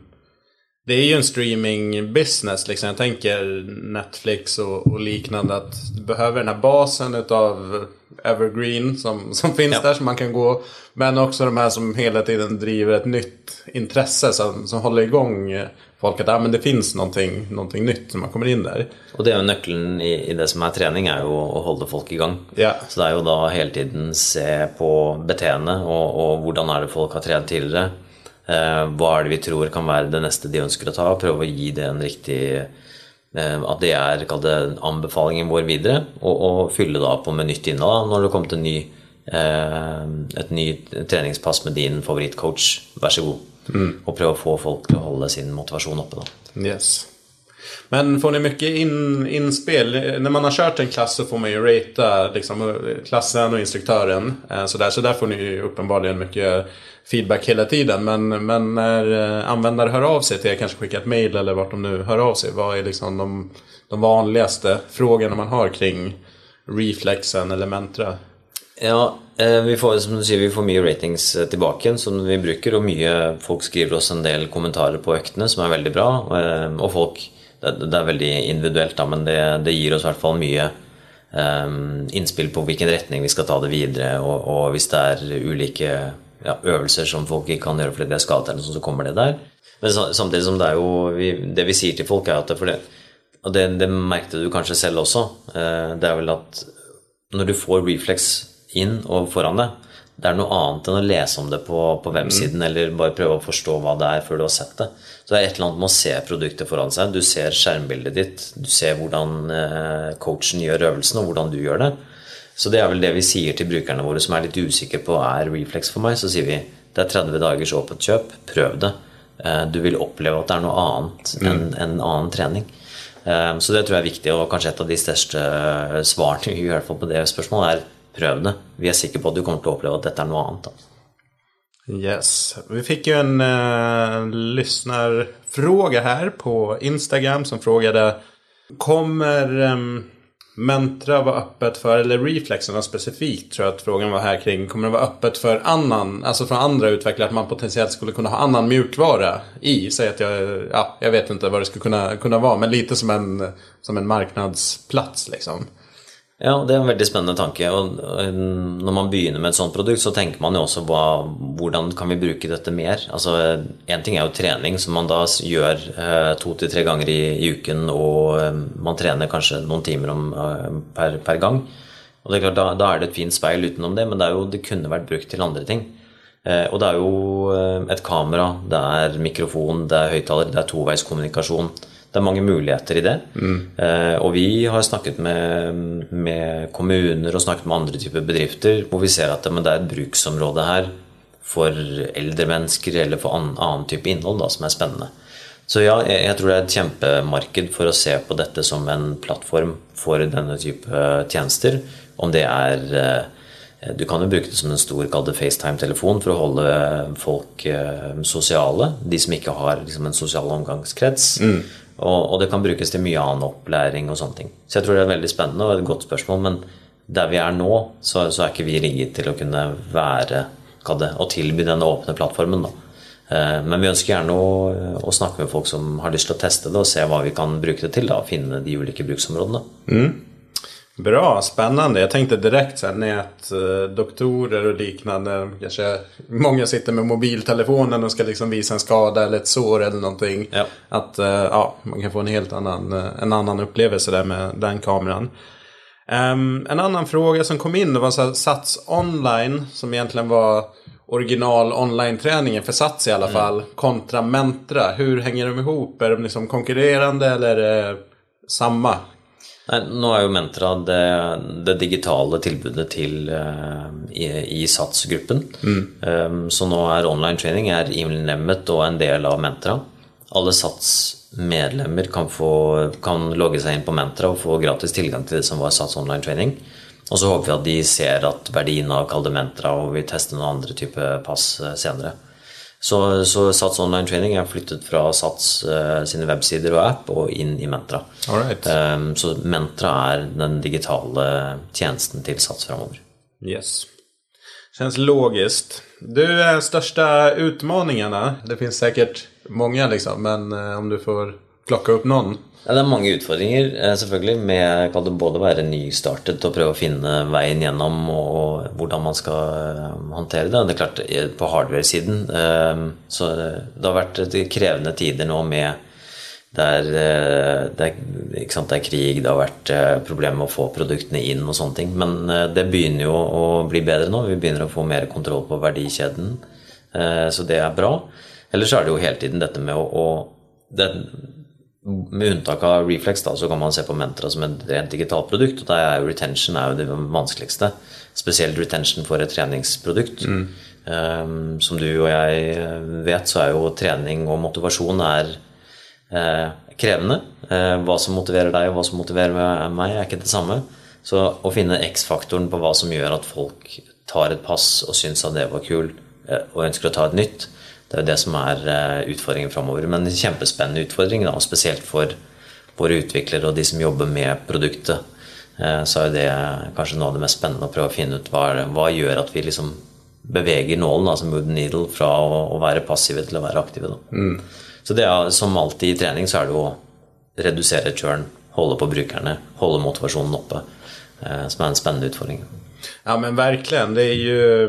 det är ju en streaming-business. Liksom. Jag tänker Netflix och, och, liknande. Att du behöver den här basen utav Evergreen som, som finns ja. där som man kan gå. Men också de här som hela tiden driver ett nytt intresse som, som håller igång folk. Att ah, men det finns någonting, någonting nytt som man kommer in där. Och det är ju nyckeln i, i det som är träning, är ju att hålla folk igång. Ja. Så det är ju då hela tiden se på beteende och, och hur är det folk har tränat tidigare. Eh, hva er det vi tror kan være det neste de ønsker å ta? Prøve å gi det en riktig eh, At det er det, anbefalingen vår videre, og, og, fylle da på med nytt innhold. Når det kommer til ny, eh, et nytt treningspass med din favorittcoach, vær så god. Mm. Og prøve å få folk til å holde sin motivasjon oppe. Da. Yes. Men får ni mycket in, inspel? När man har kört en klass så får man ju ratea liksom, klassen och instruktören. Eh, så, där, så där får ni uppenbarligen mycket feedback hela tiden. Men, men när eh, användare hör av sig till er, kanske skickar ett mail eller vart de nu hör av sig. Vad är liksom de, de vanligaste frågorna man har kring reflexen eller mentra? Ja, eh, vi får, som du sier, vi får mye ratings eh, tilbake som vi bruker, og mye folk skriver oss en del kommentarer på øktene som er veldig bra. Og folk det, det, er veldig individuelt, da, men det, det gir oss i hvert fall mye um, innspill på hvilken retning vi skal ta det videre, og, og hvis det er ulike ja, øvelser som folk ikke kan gjøre fordi det er skadet, eller sånn, så kommer det der. Men samtidig som det er jo vi, Det vi sier til folk, er at det, det, Og det, det merket du kanskje selv også. Uh, det er vel at når du får reflex inn og foran deg, det er noe annet enn å lese om det på, på websiden mm. eller bare prøve å forstå hva det er før du har sett det. Så det er et eller annet med å se produktet foran seg. Du ser skjermbildet ditt, du ser hvordan eh, coachen gjør øvelsen, og hvordan du gjør det. Så det er vel det vi sier til brukerne våre som er litt usikre på er reflex for meg. Så sier vi det er 30 dagers åpent kjøp, prøv det. Eh, du vil oppleve at det er noe annet mm. enn en annen trening. Eh, så det tror jeg er viktig, og kanskje et av de største svarene i hvert fall på det spørsmålet er prøv det. Vi är säkra på att du kommer att uppleva att detta är något annat. Yes. Vi fick ju en uh, lyssnarfråga här på Instagram som frågade Kommer um, Mentra vara öppet för, eller Reflexerna specifikt tror jag att frågan var här kring. Kommer det vara öppet för annan, alltså för andra utvecklare att man potentiellt skulle kunna ha annan mjukvara i? Säg att jag, ja, jag vet inte vad det skulle kunna, kunna vara, men lite som en, som en marknadsplats liksom. Ja, det er en veldig spennende tanke. og eh, Når man begynner med et sånt produkt, så tenker man jo også hva, hvordan kan vi bruke dette mer. Eh, altså, Én ting er jo trening, som man da gjør eh, to til tre ganger i, i, uken. Og eh, man trener kanskje noen timer om, eh, per, per, gang. Og det er klart, da, da, er det et fint speil utenom det, men det, jo, det kunne vært brukt til andre ting. Eh, og det er jo et kamera, det er mikrofon, det er høyttaler, det er toveiskommunikasjon. Det er mange muligheter i det. Mm. Eh, og vi har snakket med, med, kommuner og snakket med andre typer bedrifter hvor vi ser at det, det er et bruksområde her for eldre mennesker eller for annen, annen type innhold da, som er spennende. Så ja, jeg, jeg, tror det er et kjempemarked for å se på dette som en plattform for denne type tjenester. Om det er eh, du kan jo bruke det som en stor FaceTime-telefon for å holde folk eh, sosiale. De som ikke har liksom, en sosial omgangskrets. Mm. Og, og, det kan brukes til mye annen opplæring og sånne ting. Så jeg tror det er veldig spennende og et godt spørsmål. Men der vi er nå, så, så er ikke vi rigget til å kunne være det, å tilby denne åpne plattformen. Da. Eh, men vi ønsker gjerne å, å, snakke med folk som har lyst til å teste det, og se hva vi kan bruke det til. Da, og finne de ulike bruksområdene. Mm. Bra, spännande. Jag tänkte direkt så här nätdoktorer och liknande. Kanske många sitter med mobiltelefonen och ska liksom visa en skada eller ett sår eller någonting. Ja. Att eh, ja, man kan få en helt annan, eh, en annan upplevelse där med den kameran. Um, en annan fråga som kom in det var så här, Sats online som egentligen var original online-träningen för Sats i alla mm. fall. Kontra Mentra. Hur hänger de ihop? Är de liksom konkurrerande eller är det samma nå er jo Mentra det, det digitale tilbudet til, uh, i, i SATS-gruppen. Mm. Um, så nå er online training er innlemmet og en del av Mentra. Alle SATS-medlemmer kan, kan, logge seg inn på Mentra og få gratis tilgang til det som var SATS online training. Og så håper vi at de ser at verdien av Kalde Mentra og vil teste noen andre type pass eh, senere. Så, så, Sats online training er flyttet fra Sats uh, sine websider og app og inn i Mentra. Right. Um, så Mentra er den digitale tjänsten till Sats framover. Yes. Känns logiskt. Du, är största utmaningarna, det finns säkert många liksom, men uh, om du får plocka upp någon? Ja, det er mange utfordringer, eh, selvfølgelig, med kan det både være nystartet og prøve å finne veien gjennom og hvordan man skal eh, håndtere det. Det er klart, eh, på hardware-siden så det har vært krevende tider nå med der det er, sant, det er krig, det har vært problemer med å få produktene inn og sånne ting. Men det begynner jo å bli bedre nå. Vi begynner å få mer kontroll på verdikjeden. Så det er bra. Ellers er det jo hele tiden dette med å, å det, med unntak av Reflex da, så kan man se på Mentra som et rent digitalt produkt. og da er jo Retention er jo det vanskeligste. Spesielt retention for et treningsprodukt. Mm. Um, som du og jeg vet, så er jo trening og motivasjon er uh, krevende. Uh, hva som motiverer deg og hva som motiverer meg, er ikke det samme. Så å finne X-faktoren på hva som gjør at folk tar et pass og syns at det var kul, uh, og ønsker å ta et nytt, det er det som er eh, utfordringen framover. Men en kjempespennende utfordring, da, spesielt for våre utviklere og de som jobber med produktet. Eh, så er det kanskje noe av det mest spennende å prøve å finne ut hva, hva gjør at vi liksom beveger nålen, altså move the needle, fra å, å, være passive til å være aktive. Mm. Så det er, som alltid i trening så er det å redusere churn, holde på brukerne, holde motivasjonen oppe, eh, som er en spennende utfordring. Ja men verkligen. Det är ju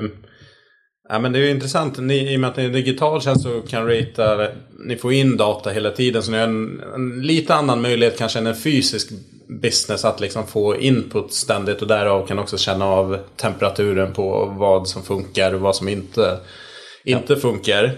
Ja, men det är ju intressant. Ni, I och med att ni är digital tjänst så kan ratea, ni får in data hela tiden. Så ni har en, en lite annan möjlighet kanske än en fysisk business att liksom få input ständigt och därav kan också känna av temperaturen på vad som funkar och vad som inte, inte ja. funkar.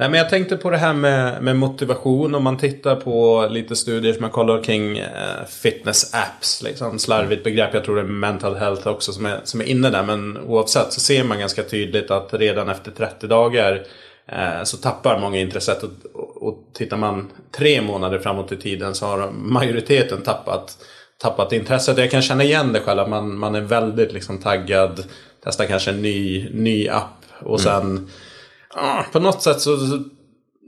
Nej, men jag tänkte på det här med, med motivation. Om man tittar på lite studier som man kollar kring eh, fitness apps. Liksom, slarvigt begrepp. Jag tror det är mental health också som är, som är inne där. Men oavsett så ser man ganska tydligt att redan efter 30 dagar eh, så tappar många intresset. Och, och, tittar man tre månader framåt i tiden så har majoriteten tappat, tappat intresset. Jag kan känna igen det själv. Att man, man är väldigt liksom, taggad. Testar kanske en ny, ny app. Och sen mm ah, på något sätt så,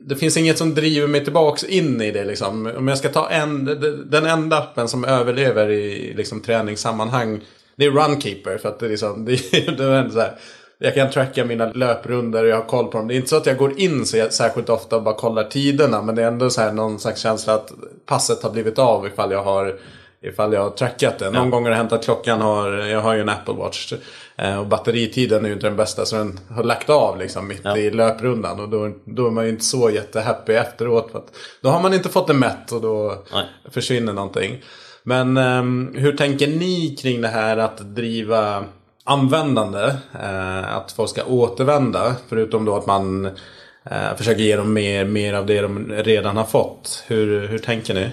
det finns inget som driver mig tillbaks in i det liksom. Om jag ska ta en, den enda appen som överlever i liksom, träningssammanhang. Det är Runkeeper. För att det, liksom, det, <laughs> det är så här, jag kan tracka mina löprundor och jag har koll på dem. Det är inte så att jag går in så särskilt ofta och bara kollar tiderna. Men det är ändå så här någon slags känsla att passet har blivit av ifall jag har ifall jag har trackat det. Någon ja. gång har det hänt att klockan har, jag har ju en Apple Watch. Eh, och batteritiden är ju inte den bästa så den har lagt av liksom mitt ja. i löprundan. Och då, då är man ju inte så jättehappy efteråt. För då har man inte fått det mätt och då Nej. försvinner någonting. Men um, hur tänker ni kring det här att driva användande? Uh, att folk ska återvända. Förutom då att man uh, försöker ge dem mer, mer av det de redan har fått. Hur, hur tänker ni?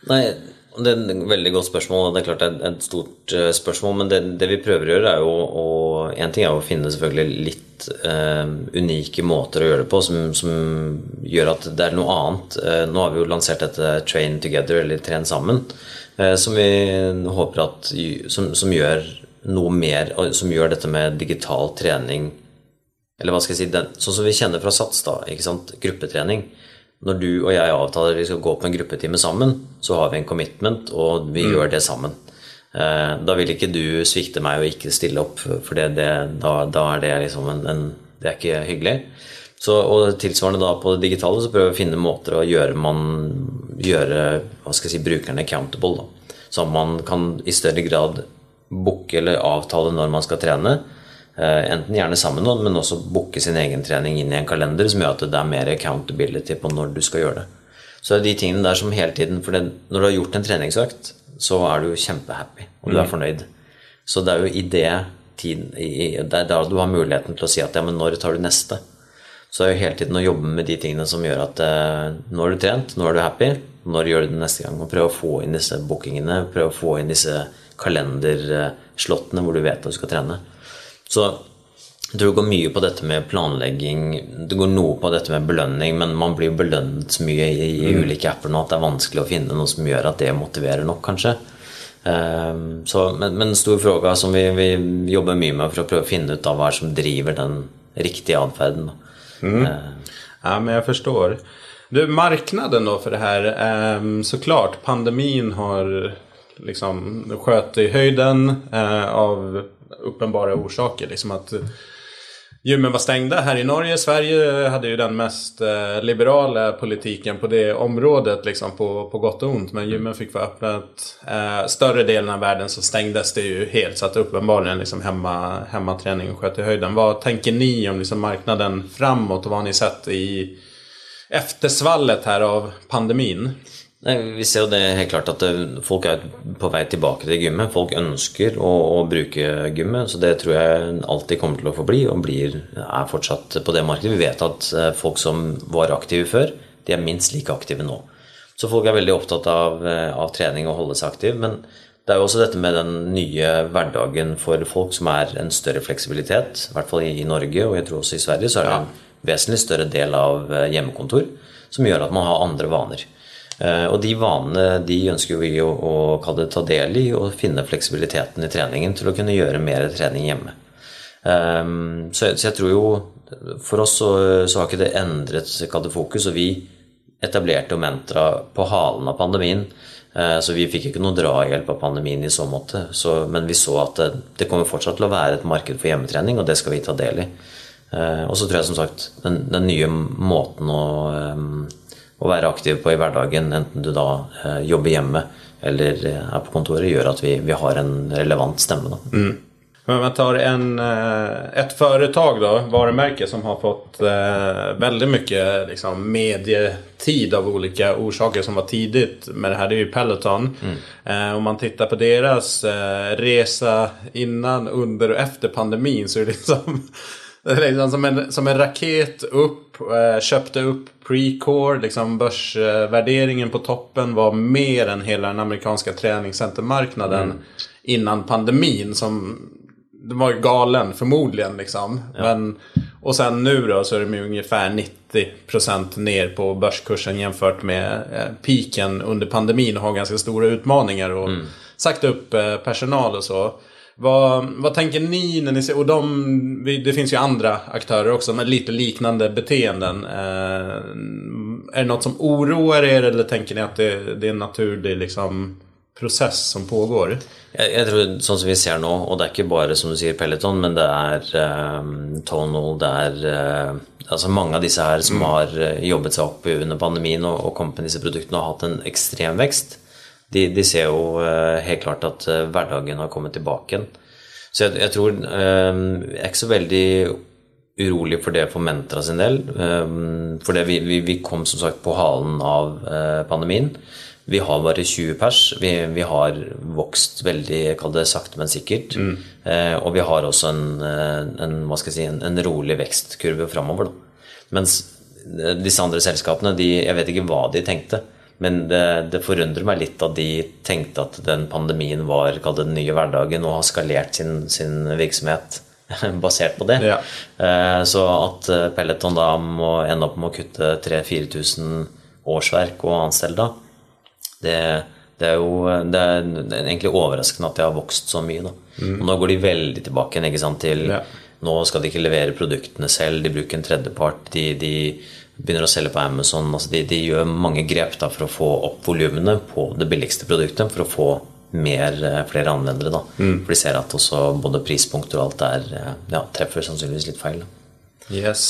Nej, det er et veldig godt spørsmål. Det er klart det er et stort eh, spørsmål. Men det, det, vi prøver å gjøre, er jo å En ting er å finne selvfølgelig litt eh, unike måter å gjøre det på som, som, gjør at det er noe annet. Uh, eh, nå har vi jo lansert dette eh, Train Together, eller Tren sammen, eh, som vi håper at som, som, gjør noe mer Som gjør dette med digital trening Eller hva skal jeg si den, Sånn som vi kjenner fra SATS, da. ikke sant, Gruppetrening når du og jeg avtaler vi skal gå på en gruppetime sammen, så har vi en commitment, og vi mm. gjør det sammen. Eh, da vil ikke du svikte meg og ikke stille opp, for det, det, da, da, er det liksom en, en, Det er ikke hyggelig. Så, og tilsvarende da på det digitale så prøver vi å finne måter å gjøre, man, gjøre hva skal jeg si, brukerne accountable. Da. Så man kan i større grad booke eller avtale når man skal trene. Eh, enten gjerne sammen, men også booke sin egen trening inn i en kalender som gjør at det er mer accountability på når du skal gjøre det. Så det er de tingene der som hele tiden For når du har gjort en treningsøkt, så er du kjempehappy, og du er mm. fornøyd. Så det er jo i det tiden, det er da du har muligheten til å si at ja, men når tar du neste? Så det hela tiden att jobba med de tingene som gör att eh, nu har du trent, nu är du happy, när gör du det nästa gång? Och pröva få in dessa bookingene, pröva få in dessa kalenderslottene hvor du vet att du ska träna. Så jag tror det går mycket på detta med planläggning, det går nog på detta med belöning, men man blir belönad så mycket i, i mm. olika appar nu att det är vanskligt att finna något som gör att det motiverar nog kanske. Um, så, men, men, en stor fråga som vi, vi jobbar mycket med för att pröva finna ut av vad som driver den riktiga adfärden. Mm. Uh, ja, men jag förstår. Du, marknaden då för det här. Um, såklart, pandemin har liksom sköt i höjden uh, av uppenbara orsaker. Liksom att eh, Gymmen var stängda här i Norge. Sverige hade ju den mest eh, liberala politiken på det området liksom på, på gott och ont. Men gymmen fick vara öppet. Eh, större delen av världen så stängdes det ju helt. Så att uppenbarligen liksom hemma, hemmaträning sköt i höjden. Vad tänker ni om liksom marknaden framåt och vad har ni sett i eftersvallet här av pandemin? Nej, vi ser jo det helt klart at folk er på vei tilbake til gymmet. Folk ønsker å, å bruke gymmet, så det tror jeg alltid kommer til å forbli og blir, er fortsatt på det markedet. Vi vet at eh, folk som var aktive før, de er minst like aktive nå. Så folk er veldig opptatt av, eh, av trening og holde seg aktiv. Men det er jo også dette med den nye hverdagen for folk som er en større fleksibilitet. I hvert fall i Norge, og jeg tror også i Sverige så er det en vesentlig større del av eh, hjemmekontor som gjør at man har andre vaner. Eh, og de vanene de ønsker vi å, å kalle det ta del i og finne fleksibiliteten i treningen til å kunne gjøre mer trening hjemme. Um, så, så, jeg tror jo For oss så, så har ikke det endret det fokus, og vi etablerte jo Mentra på halen av pandemien. Uh, så vi fikk ikke noe drahjelp av pandemien i så måte. Så, men vi så at det, det, kommer fortsatt til å være et marked for hjemmetrening, og det skal vi ta del i. Uh, og så tror jeg som sagt den, den nye måten å um, å være aktiv på i hverdagen, enten du da eh, jobber hjemme eller eh, er på kontoret, gjør att vi, vi har en relevant stemme. Mm. Men man tar en, eh, ett företag då, varumärke som har fått väldigt mycket liksom, medietid av olika orsaker som var tidigt med det här. Det är ju Peloton. Mm. Om man tittar på deras resa innan, under och efter pandemin så är det <laughs> liksom liksom som, en, som en raket upp, eh, köpte upp Precore, liksom börsvärderingen på toppen var mer än hela den amerikanska träningscentermarknaden mm. innan pandemin. Som, den var galen förmodligen liksom. Ja. Men, och sen nu då så är det ungefär 90% ner på börskursen jämfört med eh, piken under pandemin och har ganska stora utmaningar och mm. sagt upp eh, personal och så. Vad, vad tänker ni när ni ser, och de, det finns ju andra aktörer också med lite liknande beteenden. Eh, är det något som oroar er eller tänker ni att det, det är en naturlig liksom, process som pågår? Jag, jag tror, sånn som vi ser nu, och det är inte bara som du säger Peloton, men det är um, Tonal, det är uh, alltså många av dessa här som mm. har jobbat sig upp under pandemin och, och kommit med dessa produkterna och haft en extrem växt de, de, ser jo eh, helt klart at eh, hverdagen har kommet tilbake igjen. Så jeg, jeg tror eh, Jeg er ikke så veldig urolig for det for Mentra sin del. For vi, vi, vi, kom som sagt på halen av pandemien. Vi har bare 20 pers. Vi, vi har vokst veldig jeg kaller det sakte, men sikkert. Mm. Og vi har også en, en, si, en, en rolig vekstkurve framover. Mens disse andre selskapene, de, jeg vet ikke hva de tenkte. Men det, det, forundrer meg litt at de tenkte at den pandemien var den nye hverdagen og har skalert sin, sin virksomhet <laughs> basert på det. Ja. Eh, så at eh, Peloton da må ende opp med å kutte 3000-4000 årsverk og anstelle det, det, er jo det er, egentlig overraskende at de har vokst så mye. Mm. Nå går de veldig tilbake til ja. Nå skal de ikke levere produktene selv, de bruker en tredjepart. De, de begynner å selge på Amazon. Altså de, de, gjør mange grep da, for å få opp volumene på det billigste produktet. For å få mer, eh, flere anvendere. Da. Mm. For de ser at også både prispunkter og alt der eh, ja, treffer sannsynligvis litt feil. Da. Yes.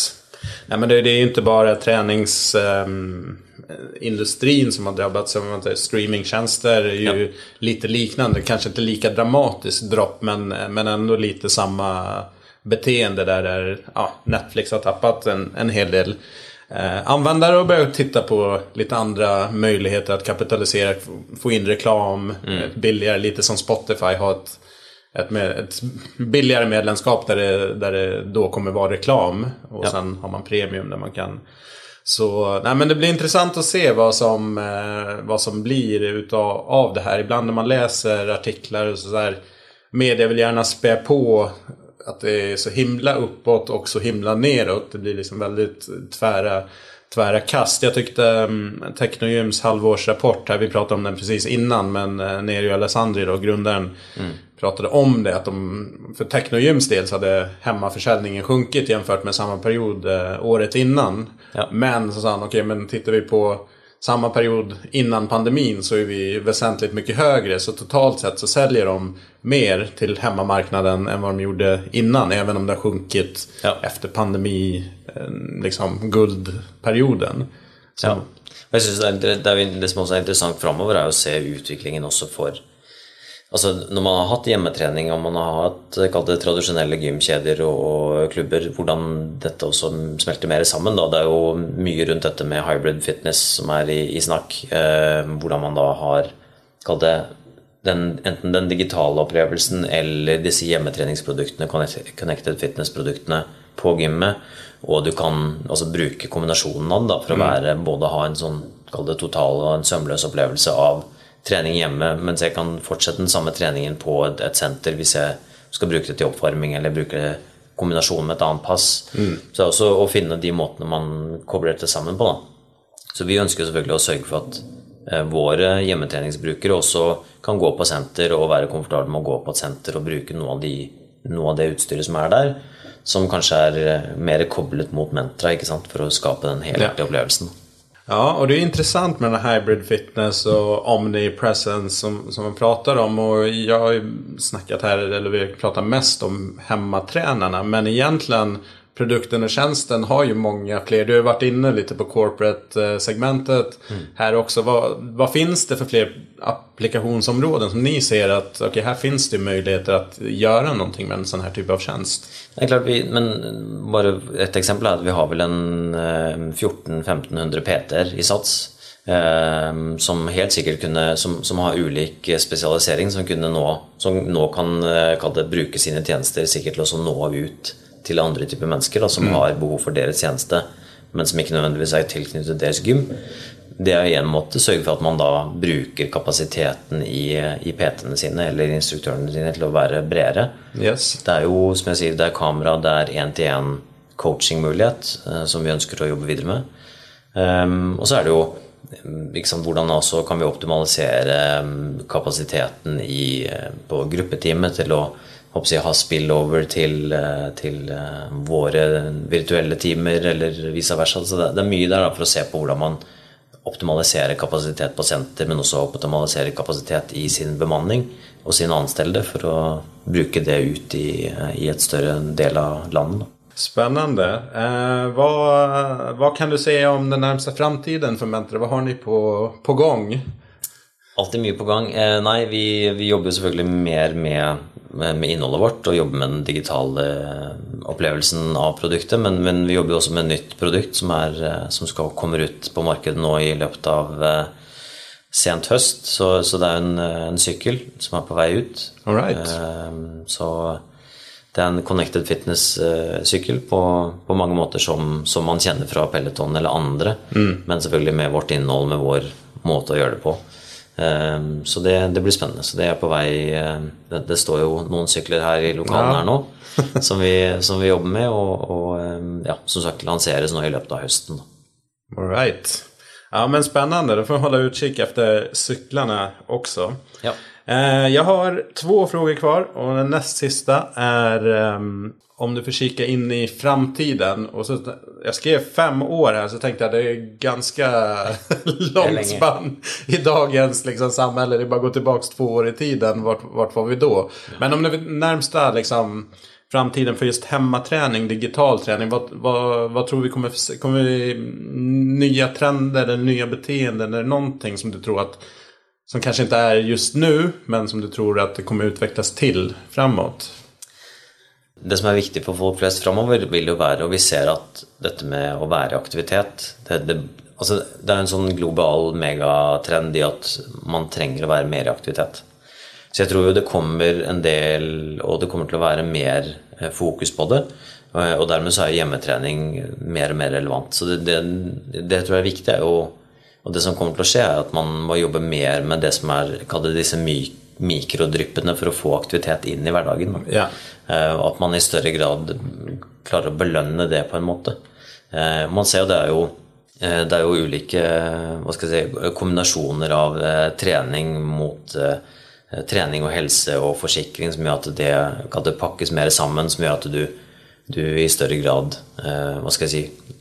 Nej, men det, det, är ju inte bara träningsindustrin ehm, um, som har drabbats. Streamingtjänster är ju ja. lite liknande. Kanske inte lika dramatiskt dropp men, men ändå lite samma beteende där, där ja, Netflix har tappat en, en hel del eh, användare och börjat titta på lite andra möjligheter att kapitalisera, få in reklam mm. billigare. Lite som Spotify har ett, ett, med, ett billigare medlemskap där det, där det då kommer vara reklam. Och ja. sen har man premium där man kan så nej, men det blir intressant att se vad som, eh, vad som blir utav av det här. Ibland när man läser artiklar och sådär. Media vill gärna spä på att det är så himla uppåt och så himla neråt. Det blir liksom väldigt tvära, tvära kast. Jag tyckte um, Technogyms halvårsrapport här, vi pratade om den precis innan, men uh, Nerio Alessandri då, grundaren, mm. pratade om det. Att de, för Technogyms del så hade hemmaförsäljningen sjunkit jämfört med samma period uh, året innan. Ja. Men så sa han, okej okay, men tittar vi på samma period innan pandemin så är vi väsentligt mycket högre. Så totalt sett så säljer de mer till hemmamarknaden än vad de gjorde innan. Även om det har sjunkit ja. efter pandemi, eh, liksom guldperioden. Så. Ja. Jag syns det, det, det som också är intressant framöver är att se utvecklingen också för Altså, når man har hatt hjemmetrening og man har hatt det tradisjonelle gymkjeder og klubber, hvordan dette også smelter mer sammen. Da. Det er jo mye rundt dette med hybrid fitness som er i, i snakk. Eh, hvordan man da har kalt det den, enten den digitale opplevelsen eller disse hjemmetreningsproduktene, connected fitness-produktene på gymmet. Og du kan altså, bruke kombinasjonen av det for å mm. være, både ha en sånn kall det total og en sømløs opplevelse av trening hjemme, mens jeg kan fortsette den samme treningen på et, et senter hvis jeg skal bruke det til oppvarming eller bruke det kombinasjon med et annet pass. Mm. Så det er også å finne de måtene man kobler dette sammen på. Da. Så vi ønsker selvfølgelig å sørge for at våre hjemmetreningsbrukere også kan gå på senter og være komfortable med å gå på et senter og bruke noe av, de, noe av det utstyret som er der, som kanskje er eh, mer koblet mot Mentra for å skape den helhetlige ja. opplevelsen. Ja, och det är intressant med den här hybrid fitness och omnipresence som, som man pratar om. Och jag har ju snackat här, eller vi pratar mest om hemmatränarna. Men egentligen produkten och tjänsten har ju många fler. Du har varit inne lite på corporate-segmentet mm. här också. Vad, vad, finns det för fler applikationsområden som ni ser att okay, här finns det möjligheter att göra någonting med en sån här typ av tjänst? Det är klart, vi, men bara ett exempel är att vi har väl en 14-1500 PT i Sats. Um, som helt sikkert kunne, som, som, har ulik spesialisering, som, kunne nå, som nå kan uh, bruke sine tjenester sikkert til å nå ut til andre typer mennesker da, som mm. har behov for deres tjeneste, men som ikke nødvendigvis er tilknyttet deres gym. Det er en måte sørge for at man da bruker kapasiteten i, i PT-ene sine eller instruktørene sine til å være bredere. Yes. Det er jo som jeg sier, det er kamera, det er én-til-én coachingmulighet uh, som vi ønsker å jobbe videre med. Um, og så er det jo liksom, hvordan også kan vi optimalisere um, kapasiteten i, uh, på gruppeteamet til å håper jeg, ha spillover til, eh, til eh, våre virtuelle timer, eller vice versa. Så det, er mye der da, for å se på hvordan man optimaliserer kapasitet på senter, men også optimaliserer kapasitet i sin bemanning og sine ansatte for å bruke det ut i, i et større del av landet. Spännande. Eh, vad, vad kan du säga om den närmsta framtiden för Mentre? Vad har ni på, på gång? Alltid mye på gang. Eh, nei, vi, vi, jobber selvfølgelig mer med, med, innholdet vårt og jobber med den digitale opplevelsen av produktet. Men, men vi jobber også med et nytt produkt som, er, eh, som skal komme ut på markedet nå i løpet av eh, sent høst. Så, så det er en, en, sykkel som er på vei ut. Eh, så det er en connected fitness-sykkel på, på, mange måter som, som, man kjenner fra Peloton eller andre. Mm. Men selvfølgelig med vårt innhold, med vår måte å gjøre det på. Ehm, så det, det, blir spennende. Så det er på vei eh, Det, det står jo noen sykler her i lokalene ja. her nå <laughs> som, vi, som, vi, jobber med, og, og ehm, ja, som sagt lanseres nå i løpet av høsten. All right. Ja men spännande, då får jag hålla utkik efter cyklarna också. Ja. Eh, jag har två frågor kvar och den näst sista är om du får kika in i framtiden. Och så, jag skrev fem år här så tänkte jag det är ganska <laughs> långt spann i dagens liksom, samhälle. Det är bara att gå tillbaka två år i tiden. Vart, vart var vi då? Ja. Men om det är närmsta liksom, framtiden för just hemmaträning, digital träning. Vad, vad, vad tror vi kommer, kommer vi, nya trender eller nya beteenden? Är det någonting som du tror att som kanske inte är just nu men som du tror att det kommer utvecklas till framåt? Det som er viktig for folk flest framover, vil jo være Og vi ser at dette med å være i aktivitet det, det, altså det er en sånn global megatrend i at man trenger å være mer i aktivitet. Så jag tror jo det kommer en del, och det kommer til å være mer eh, fokus på det. Eh, og dermed så er hjemmetrening mer og mer relevant. Så det, det, det tror jeg er viktig. Og, og, det som kommer til å skje, er at man må jobbe mer med det som er disse myke mikrodryppene for å få aktivitet inn i hverdagen. Ja. Og at man i større grad klarer å belønne det på en måte. Man ser jo det er jo det er jo ulike hva skal jeg si, kombinasjoner av trening mot trening og helse og forsikring som gjør at det, at det pakkes mer sammen, som gjør at du, du i større grad hva skal jeg si,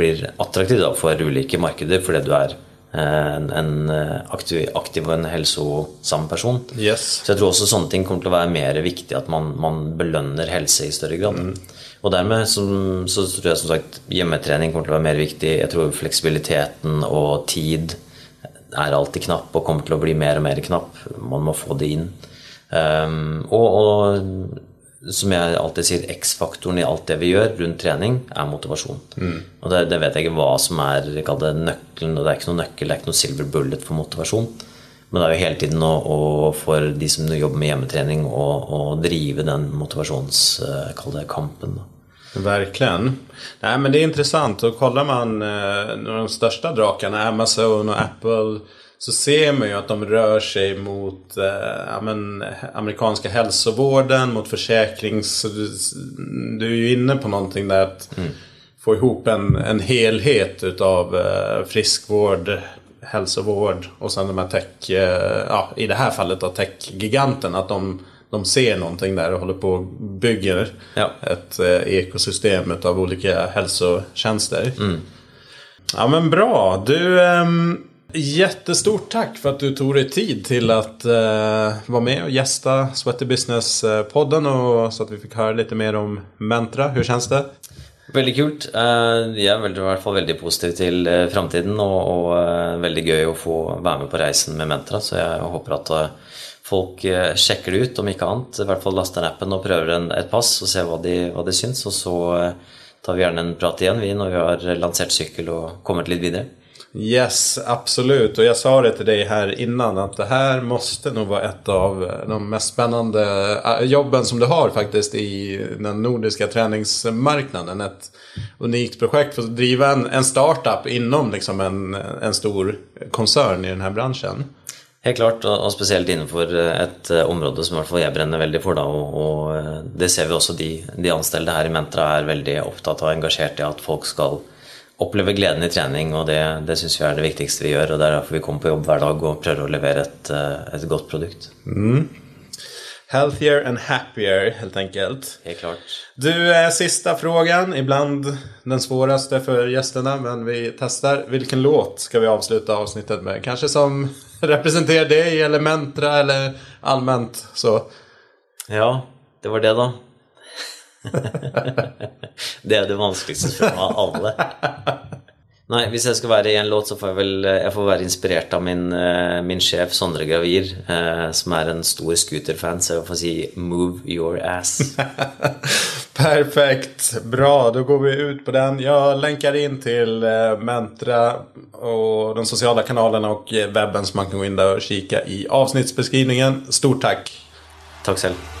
blir attraktiv for ulike markeder fordi du er en, en aktiv, aktiv, og en helsosam person. Yes. Så jeg tror også sånne ting kommer til å være mer viktig, at man, man belønner helse i større grad. Mm. Og dermed så, så, tror jeg som sagt hjemmetrening kommer til å være mer viktig. Jeg tror fleksibiliteten og tid er alltid knapp og kommer til å bli mer og mer knapp. Man må få det inn. Um, og, og, som jeg alltid sier, X-faktoren i alt det vi gjør rundt trening, er motivasjon. Mm. Og det, det, vet jeg ikke hva som er det nøkkelen, og det er ikke noe nøkkel, det er ikke noe silver bullet for motivasjon. Men det er jo hele tiden å, å for de som jobber med hjemmetrening, å, drive den motivasjonskampen. Verkligen. Nej, men det är intressant. Och kollar man eh, de största drakarna, Amazon och Apple, så ser man ju att de rör sig mot eh, men, amerikanska hälsovården, mot försäkrings... Du, du är ju inne på någonting där att mm. få ihop en, en helhet utav eh, friskvård, hälsovård och sen de här tech, eh, ja i det här fallet då tech-giganten. Att de de ser någonting där och håller på och bygger ja. ett eh, ekosystem av olika hälsotjänster. Mm. Ja men bra. Du, eh, jättestort tack för att du tog dig tid till att eh, vara med och gästa Sweaty Business-podden och så att vi fick höra lite mer om Mentra. Hur känns det? Väldigt kul. Eh, jag är i alla fall väldigt positiv till eh, framtiden och eh, väldigt veldig gøy att få vara med på resan med Mentra. Så jag hoppas att folk sjekker det ut, om inte annat I alla fall lastar appen och prövar en, ett pass och ser vad de, vad de syns. och så tar vi gärna en prat igen vi när vi har lanserat cykel och kommit lite vidare. Yes, absolut. Och jag sa det till dig här innan att det här måste nog vara ett av eh, de mest spännande eh, jobben som du har faktiskt i den nordiska träningsmarknaden. Ett unikt projekt för att driva en, en startup inom liksom en, en stor koncern i den här branschen. Helt klart, og spesielt innenfor eh, et område som i hvert fall jeg brenner veldig for. Da, og, det ser vi også de, de ansatte her i Mentra er veldig opptatt av og engasjert i at folk skal oppleve gleden i trening, og det, det syns vi er det viktigste vi gjør. og Det er derfor vi kommer på jobb hver dag og prøver å levere et, et godt produkt. Mm. Healthier and happier, helt enkelt. Helt klart. Du, eh, sista frågan. Ibland den svåraste för gästerna, men vi testar. Vilken låt ska vi avsluta avsnittet med? Kanske som <laughs> representerar dig, eller Mentra, eller allmänt så. Ja, det var det, da. <laughs> det er det vanskeligste spørsmålet av alle. Nei, hvis jeg skal være i en låt, så får jeg vel jeg får være inspirert av min, min sjef Sondre Gravir, eh, som er en stor scooterfan, så jeg får si 'Move your ass'. <laughs> Perfekt, bra. Då går vi ut på den. Jag länkar in till Mentra och de sociala kanalerna och webben så man kan gå in där och kika i avsnittsbeskrivningen. Stort tack! Tack själv.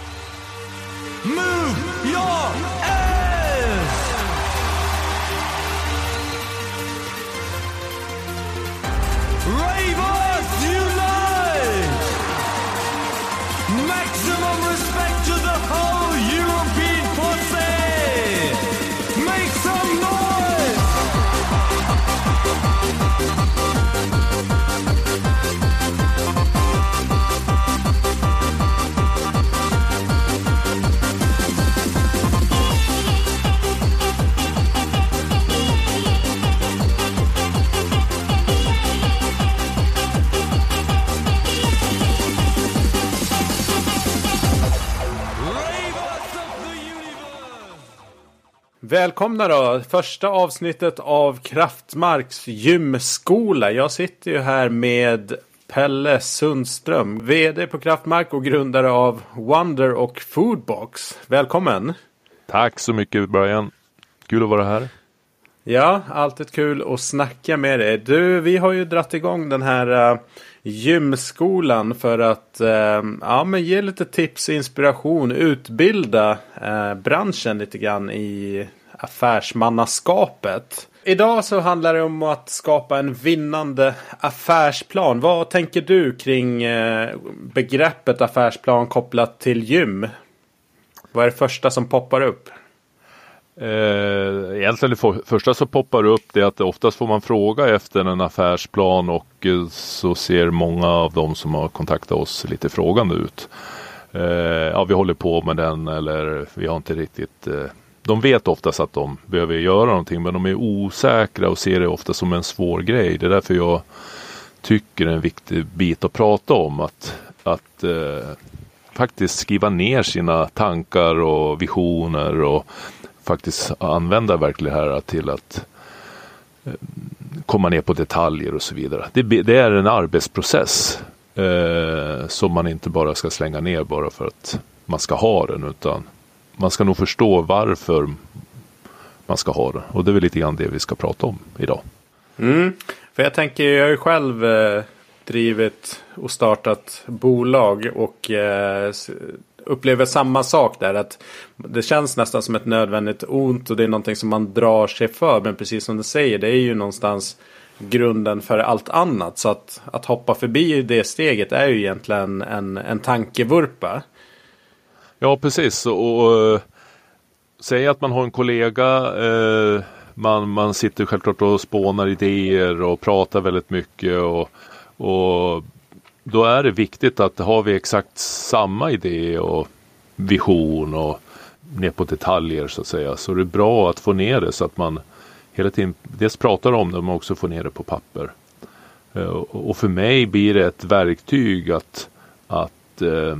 Välkomna då! Första avsnittet av Kraftmarks gymskola. Jag sitter ju här med Pelle Sundström, VD på Kraftmark och grundare av Wonder och Foodbox. Välkommen! Tack så mycket Brian. Kul att vara här. Ja, alltid kul att snacka med dig. Du, vi har ju dratt igång den här uh, gymskolan för att eh, ja, men ge lite tips och inspiration, utbilda eh, branschen lite grann i affärsmannaskapet. Idag så handlar det om att skapa en vinnande affärsplan. Vad tänker du kring eh, begreppet affärsplan kopplat till gym? Vad är det första som poppar upp? Eh, egentligen det för, första som poppar upp det är att oftast får man fråga efter en affärsplan och eh, så ser många av dem som har kontaktat oss lite frågande ut. Eh, ja, vi håller på med den eller vi har inte riktigt eh, de vet oftast att de behöver göra någonting men de är osäkra och ser det ofta som en svår grej. Det är därför jag tycker det är en viktig bit att prata om. Att, att eh, faktiskt skriva ner sina tankar och visioner och faktiskt använda verkligen här till att eh, komma ner på detaljer och så vidare. Det, det är en arbetsprocess eh, som man inte bara ska slänga ner bara för att man ska ha den utan man ska nog förstå varför man ska ha den. Och det är väl lite grann det vi ska prata om idag. Mm. För jag tänker, jag har ju själv eh, drivit och startat bolag och eh, upplever samma sak där. Att det känns nästan som ett nödvändigt ont och det är någonting som man drar sig för. Men precis som du säger, det är ju någonstans grunden för allt annat. Så att, att hoppa förbi det steget är ju egentligen en, en tankevurpa. Ja, precis. Och, och säg att man har en kollega. Eh, man, man sitter självklart och spånar idéer och pratar väldigt mycket. Och, och då är det viktigt att har vi exakt samma idé och vision och ner på detaljer så att säga. Så det är bra att få ner det så att man hela tiden dels pratar om det men också får ner det på papper. Eh, och för mig blir det ett verktyg att, att eh,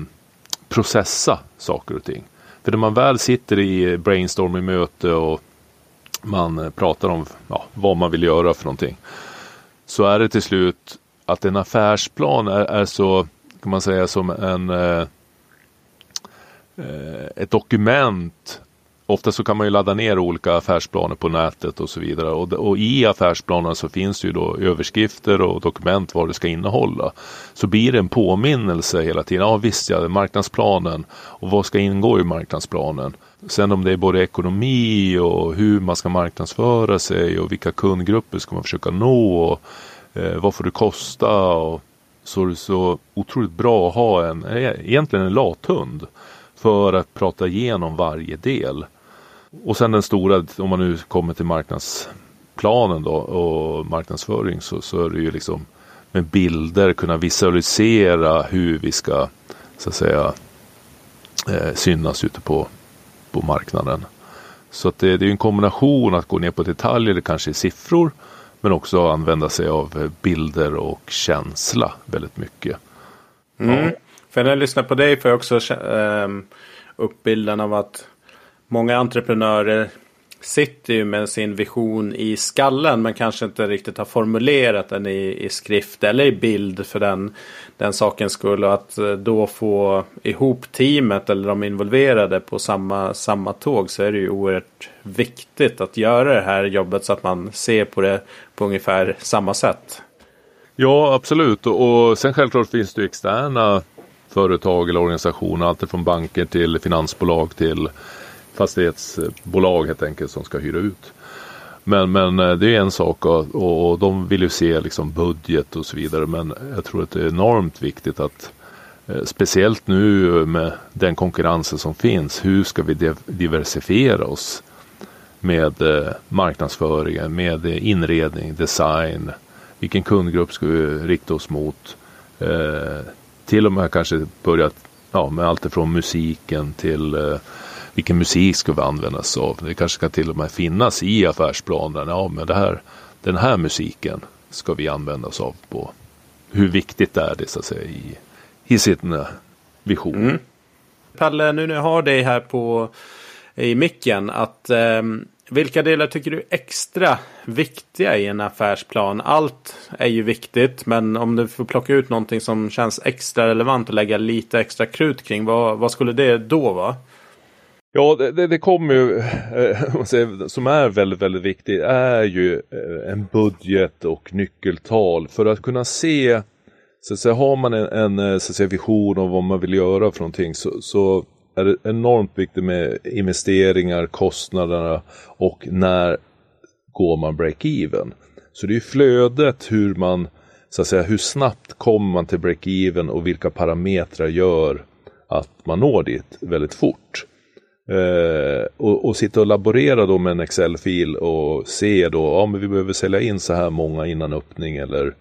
processa saker och ting. För när man väl sitter i brainstorming möte och man pratar om ja, vad man vill göra för någonting. Så är det till slut att en affärsplan är, är så, kan man säga, som en eh, eh, ett dokument. Ofta så kan man ju ladda ner olika affärsplaner på nätet och så vidare. Och, och i affärsplanen så finns det ju då överskrifter och dokument vad det ska innehålla. Så blir det en påminnelse hela tiden. Ja visst ja, marknadsplanen. Och vad ska ingå i marknadsplanen? Sen om det är både ekonomi och hur man ska marknadsföra sig och vilka kundgrupper ska man försöka nå. Och, eh, vad får det kosta? Och så är det så otroligt bra att ha en, eh, egentligen en lathund för att prata igenom varje del. Och sen den stora, om man nu kommer till marknadsplanen då och marknadsföring så, så är det ju liksom med bilder kunna visualisera hur vi ska så att säga eh, synas ute på, på marknaden. Så att det, det är en kombination att gå ner på detaljer, det kanske är siffror men också använda sig av eh, bilder och känsla väldigt mycket. Mm. Ja. För när jag lyssnar på dig får jag också äh, upp bilden av att många entreprenörer sitter ju med sin vision i skallen men kanske inte riktigt har formulerat den i, i skrift eller i bild för den, den sakens skull. Och att eh, då få ihop teamet eller de involverade på samma, samma tåg så är det ju oerhört viktigt att göra det här jobbet så att man ser på det på ungefär samma sätt. Ja absolut och sen självklart finns det ju externa företag eller organisationer. alltifrån banker till finansbolag till fastighetsbolag helt enkelt som ska hyra ut. Men, men eh, det är en sak och, och de vill ju se liksom budget och så vidare. Men jag tror att det är enormt viktigt att eh, Speciellt nu med den konkurrensen som finns. Hur ska vi diversifiera oss? Med eh, marknadsföringen, med inredning, design. Vilken kundgrupp ska vi rikta oss mot? till och med kanske börja ja, med allt ifrån musiken till eh, vilken musik ska vi använda oss av. Det kanske kan till och med finnas i affärsplanen. Ja, men det här, den här musiken ska vi använda oss av på. Hur viktigt är det så att säga i, i sin eh, vision. Mm. Palle, nu när jag har dig här på i micken. Att, eh, vilka delar tycker du är extra viktiga i en affärsplan? Allt är ju viktigt, men om du får plocka ut någonting som känns extra relevant och lägga lite extra krut kring, vad, vad skulle det då vara? Ja, det, det, det kommer ju, eh, <laughs> som är väldigt, väldigt viktigt, är ju eh, en budget och nyckeltal för att kunna se, så att säga, har man en, en eh, så att säga, vision om vad man vill göra för någonting så, så är det enormt viktigt med investeringar, kostnaderna och när går man break-even. Så det är flödet hur man, så att säga, hur snabbt kommer man till break-even och vilka parametrar gör att man når dit väldigt fort. Eh, och, och sitta och laborera då med en Excel-fil och se då, ja men vi behöver sälja in så här många innan öppning eller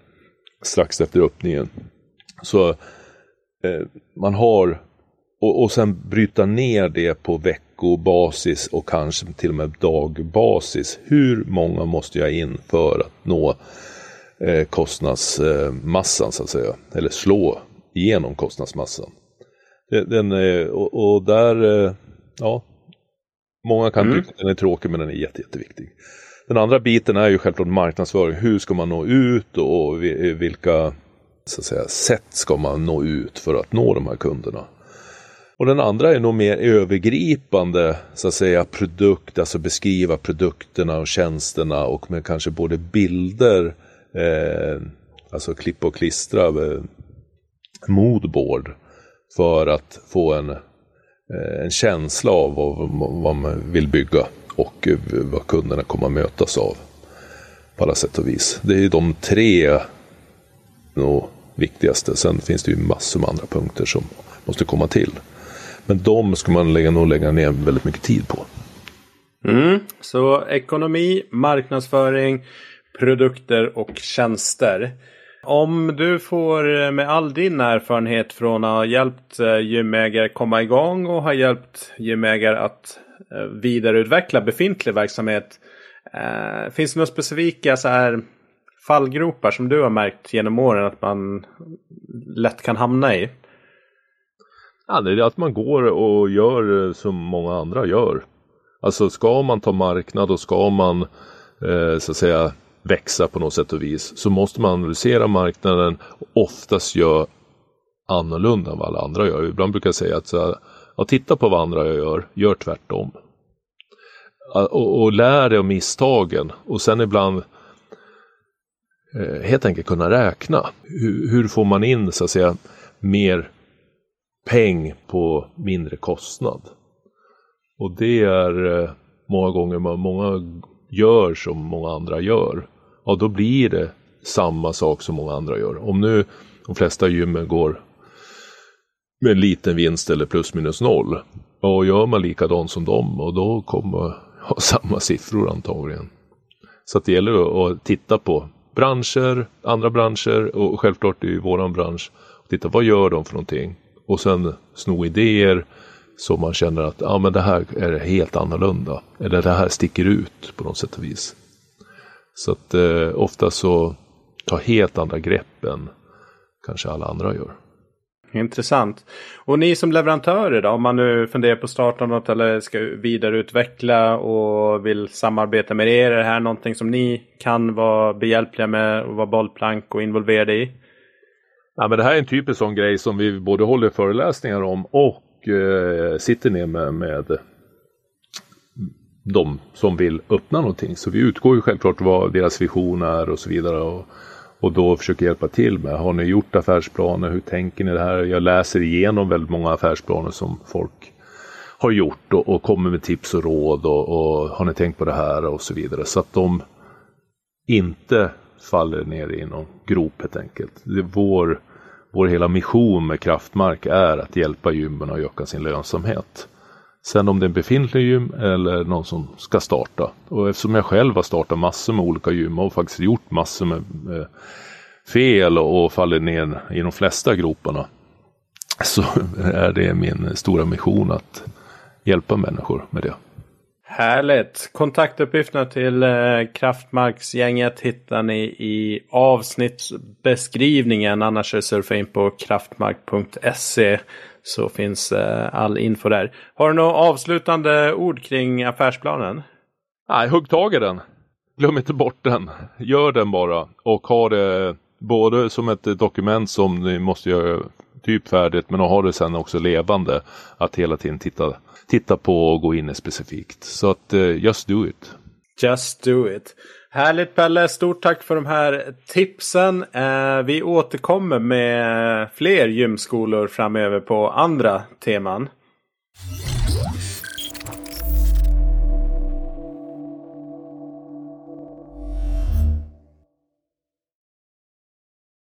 strax efter öppningen. Så eh, man har, och, och sen bryta ner det på veckobasis och kanske till och med dagbasis. Hur många måste jag in för att nå eh, kostnadsmassan så att säga, eller slå igenom kostnadsmassan. Den, eh, och, och där, eh, ja, många kan Mm. tycka att den är tråkig men den är jätte, jätteviktig. Den andra biten är ju självklart marknadsföring. Hur ska man nå ut och vi- vilka så att säga, sätt ska man nå ut för att nå de här kunderna? Och den andra är nog mer övergripande, så att säga, produkt, alltså beskriva produkterna och tjänsterna och med kanske både bilder, eh, alltså klippa och klistra, eh, moodboard för att få en, Eh, en känsla av vad, man vill bygga och eh, vad kunderna kommer att mötas av på alla sätt och vis. Det är ju de tre nog viktigaste. Sen finns det ju massor med andra punkter som måste komma till. Men de ska man lägga, nog lägga ner väldigt mycket tid på. Mm. Så ekonomi, marknadsföring, produkter och tjänster. Om du får eh, med all din erfarenhet från att ha hjälpt eh, gymägare komma igång och ha hjälpt gymägare att eh, vidareutveckla befintlig verksamhet. Finns det några specifika så här fallgropar som du har märkt genom åren att man lätt kan hamna i? Ja, det är att man går och gör som många andra gör. Alltså ska man ta marknad och ska man eh, så att säga växa på något sätt och vis så måste man analysera marknaden och oftast göra annorlunda än vad alla andra gör. Ibland brukar jag säga att så ja, titta på vad andra gör, gör tvärtom. Och, och lär dig av misstagen och sen ibland eh, helt enkelt kunna räkna. Hur, hur får man in så att säga mer peng på mindre kostnad. Och det är eh, många gånger man, många gör som många andra gör. Ja, då blir det samma sak som många andra gör. Om nu de flesta gymmen går med en liten vinst eller plus minus noll. Ja, och gör man likadant som dem och då kommer man ha <laughs> samma siffror antagligen. Så att det gäller att titta på branscher, andra branscher och självklart i våran bransch. Titta vad gör de för någonting? Och sen sno idéer så man känner att ja, men det här är helt annorlunda. Eller det här sticker ut på något sätt och vis. Så att eh, ofta så ta helt andra grepp än kanske alla andra gör. Intressant. Och ni som leverantörer då? Om man nu funderar på att starta något eller ska vidareutveckla och vill samarbeta med er. Är det här någonting som ni kan vara behjälpliga med och vara bollplank och involverade i? Ja, men det här är en typisk sån grej som vi både håller föreläsningar om och eh, sitter ner med, med de som vill öppna någonting. Så vi utgår ju självklart vad deras vision är och så vidare. Och, och då försöker hjälpa till med. Har ni gjort affärsplaner? Hur tänker ni det här? Jag läser igenom väldigt många affärsplaner som folk har gjort och, och kommer med tips och råd och, och har ni tänkt på det här och så vidare. Så att de inte faller ner i någon grop helt enkelt. Det är vår, vår hela mission med Kraftmark är att hjälpa gymmen att öka sin lönsamhet. Sen om det är en befintlig gym eller någon som ska starta. Och eftersom jag själv har startat massor med olika gym och faktiskt gjort massor med, eh, fel och, fallit ner i de flesta groparna. Så <laughs> är det min stora mission att hjälpa människor med det. Härligt! Kontaktuppgifterna till eh, Kraftmarksgänget hittar ni i avsnittsbeskrivningen. Annars är det surfa in på kraftmark.se så finns eh, all info där. Har du några avslutande ord kring affärsplanen? Nej, hugg tag i den. Glöm inte bort den. Gör den bara och ha det både som ett dokument som ni måste göra prototyp färdigt men att ha det sen också levande. Att hela tiden titta, titta på och gå in i specifikt. Så att uh, just do it. Just do it. Härligt Pelle, stort tack för de här tipsen. Eh, vi återkommer med fler gymskolor framöver på andra teman.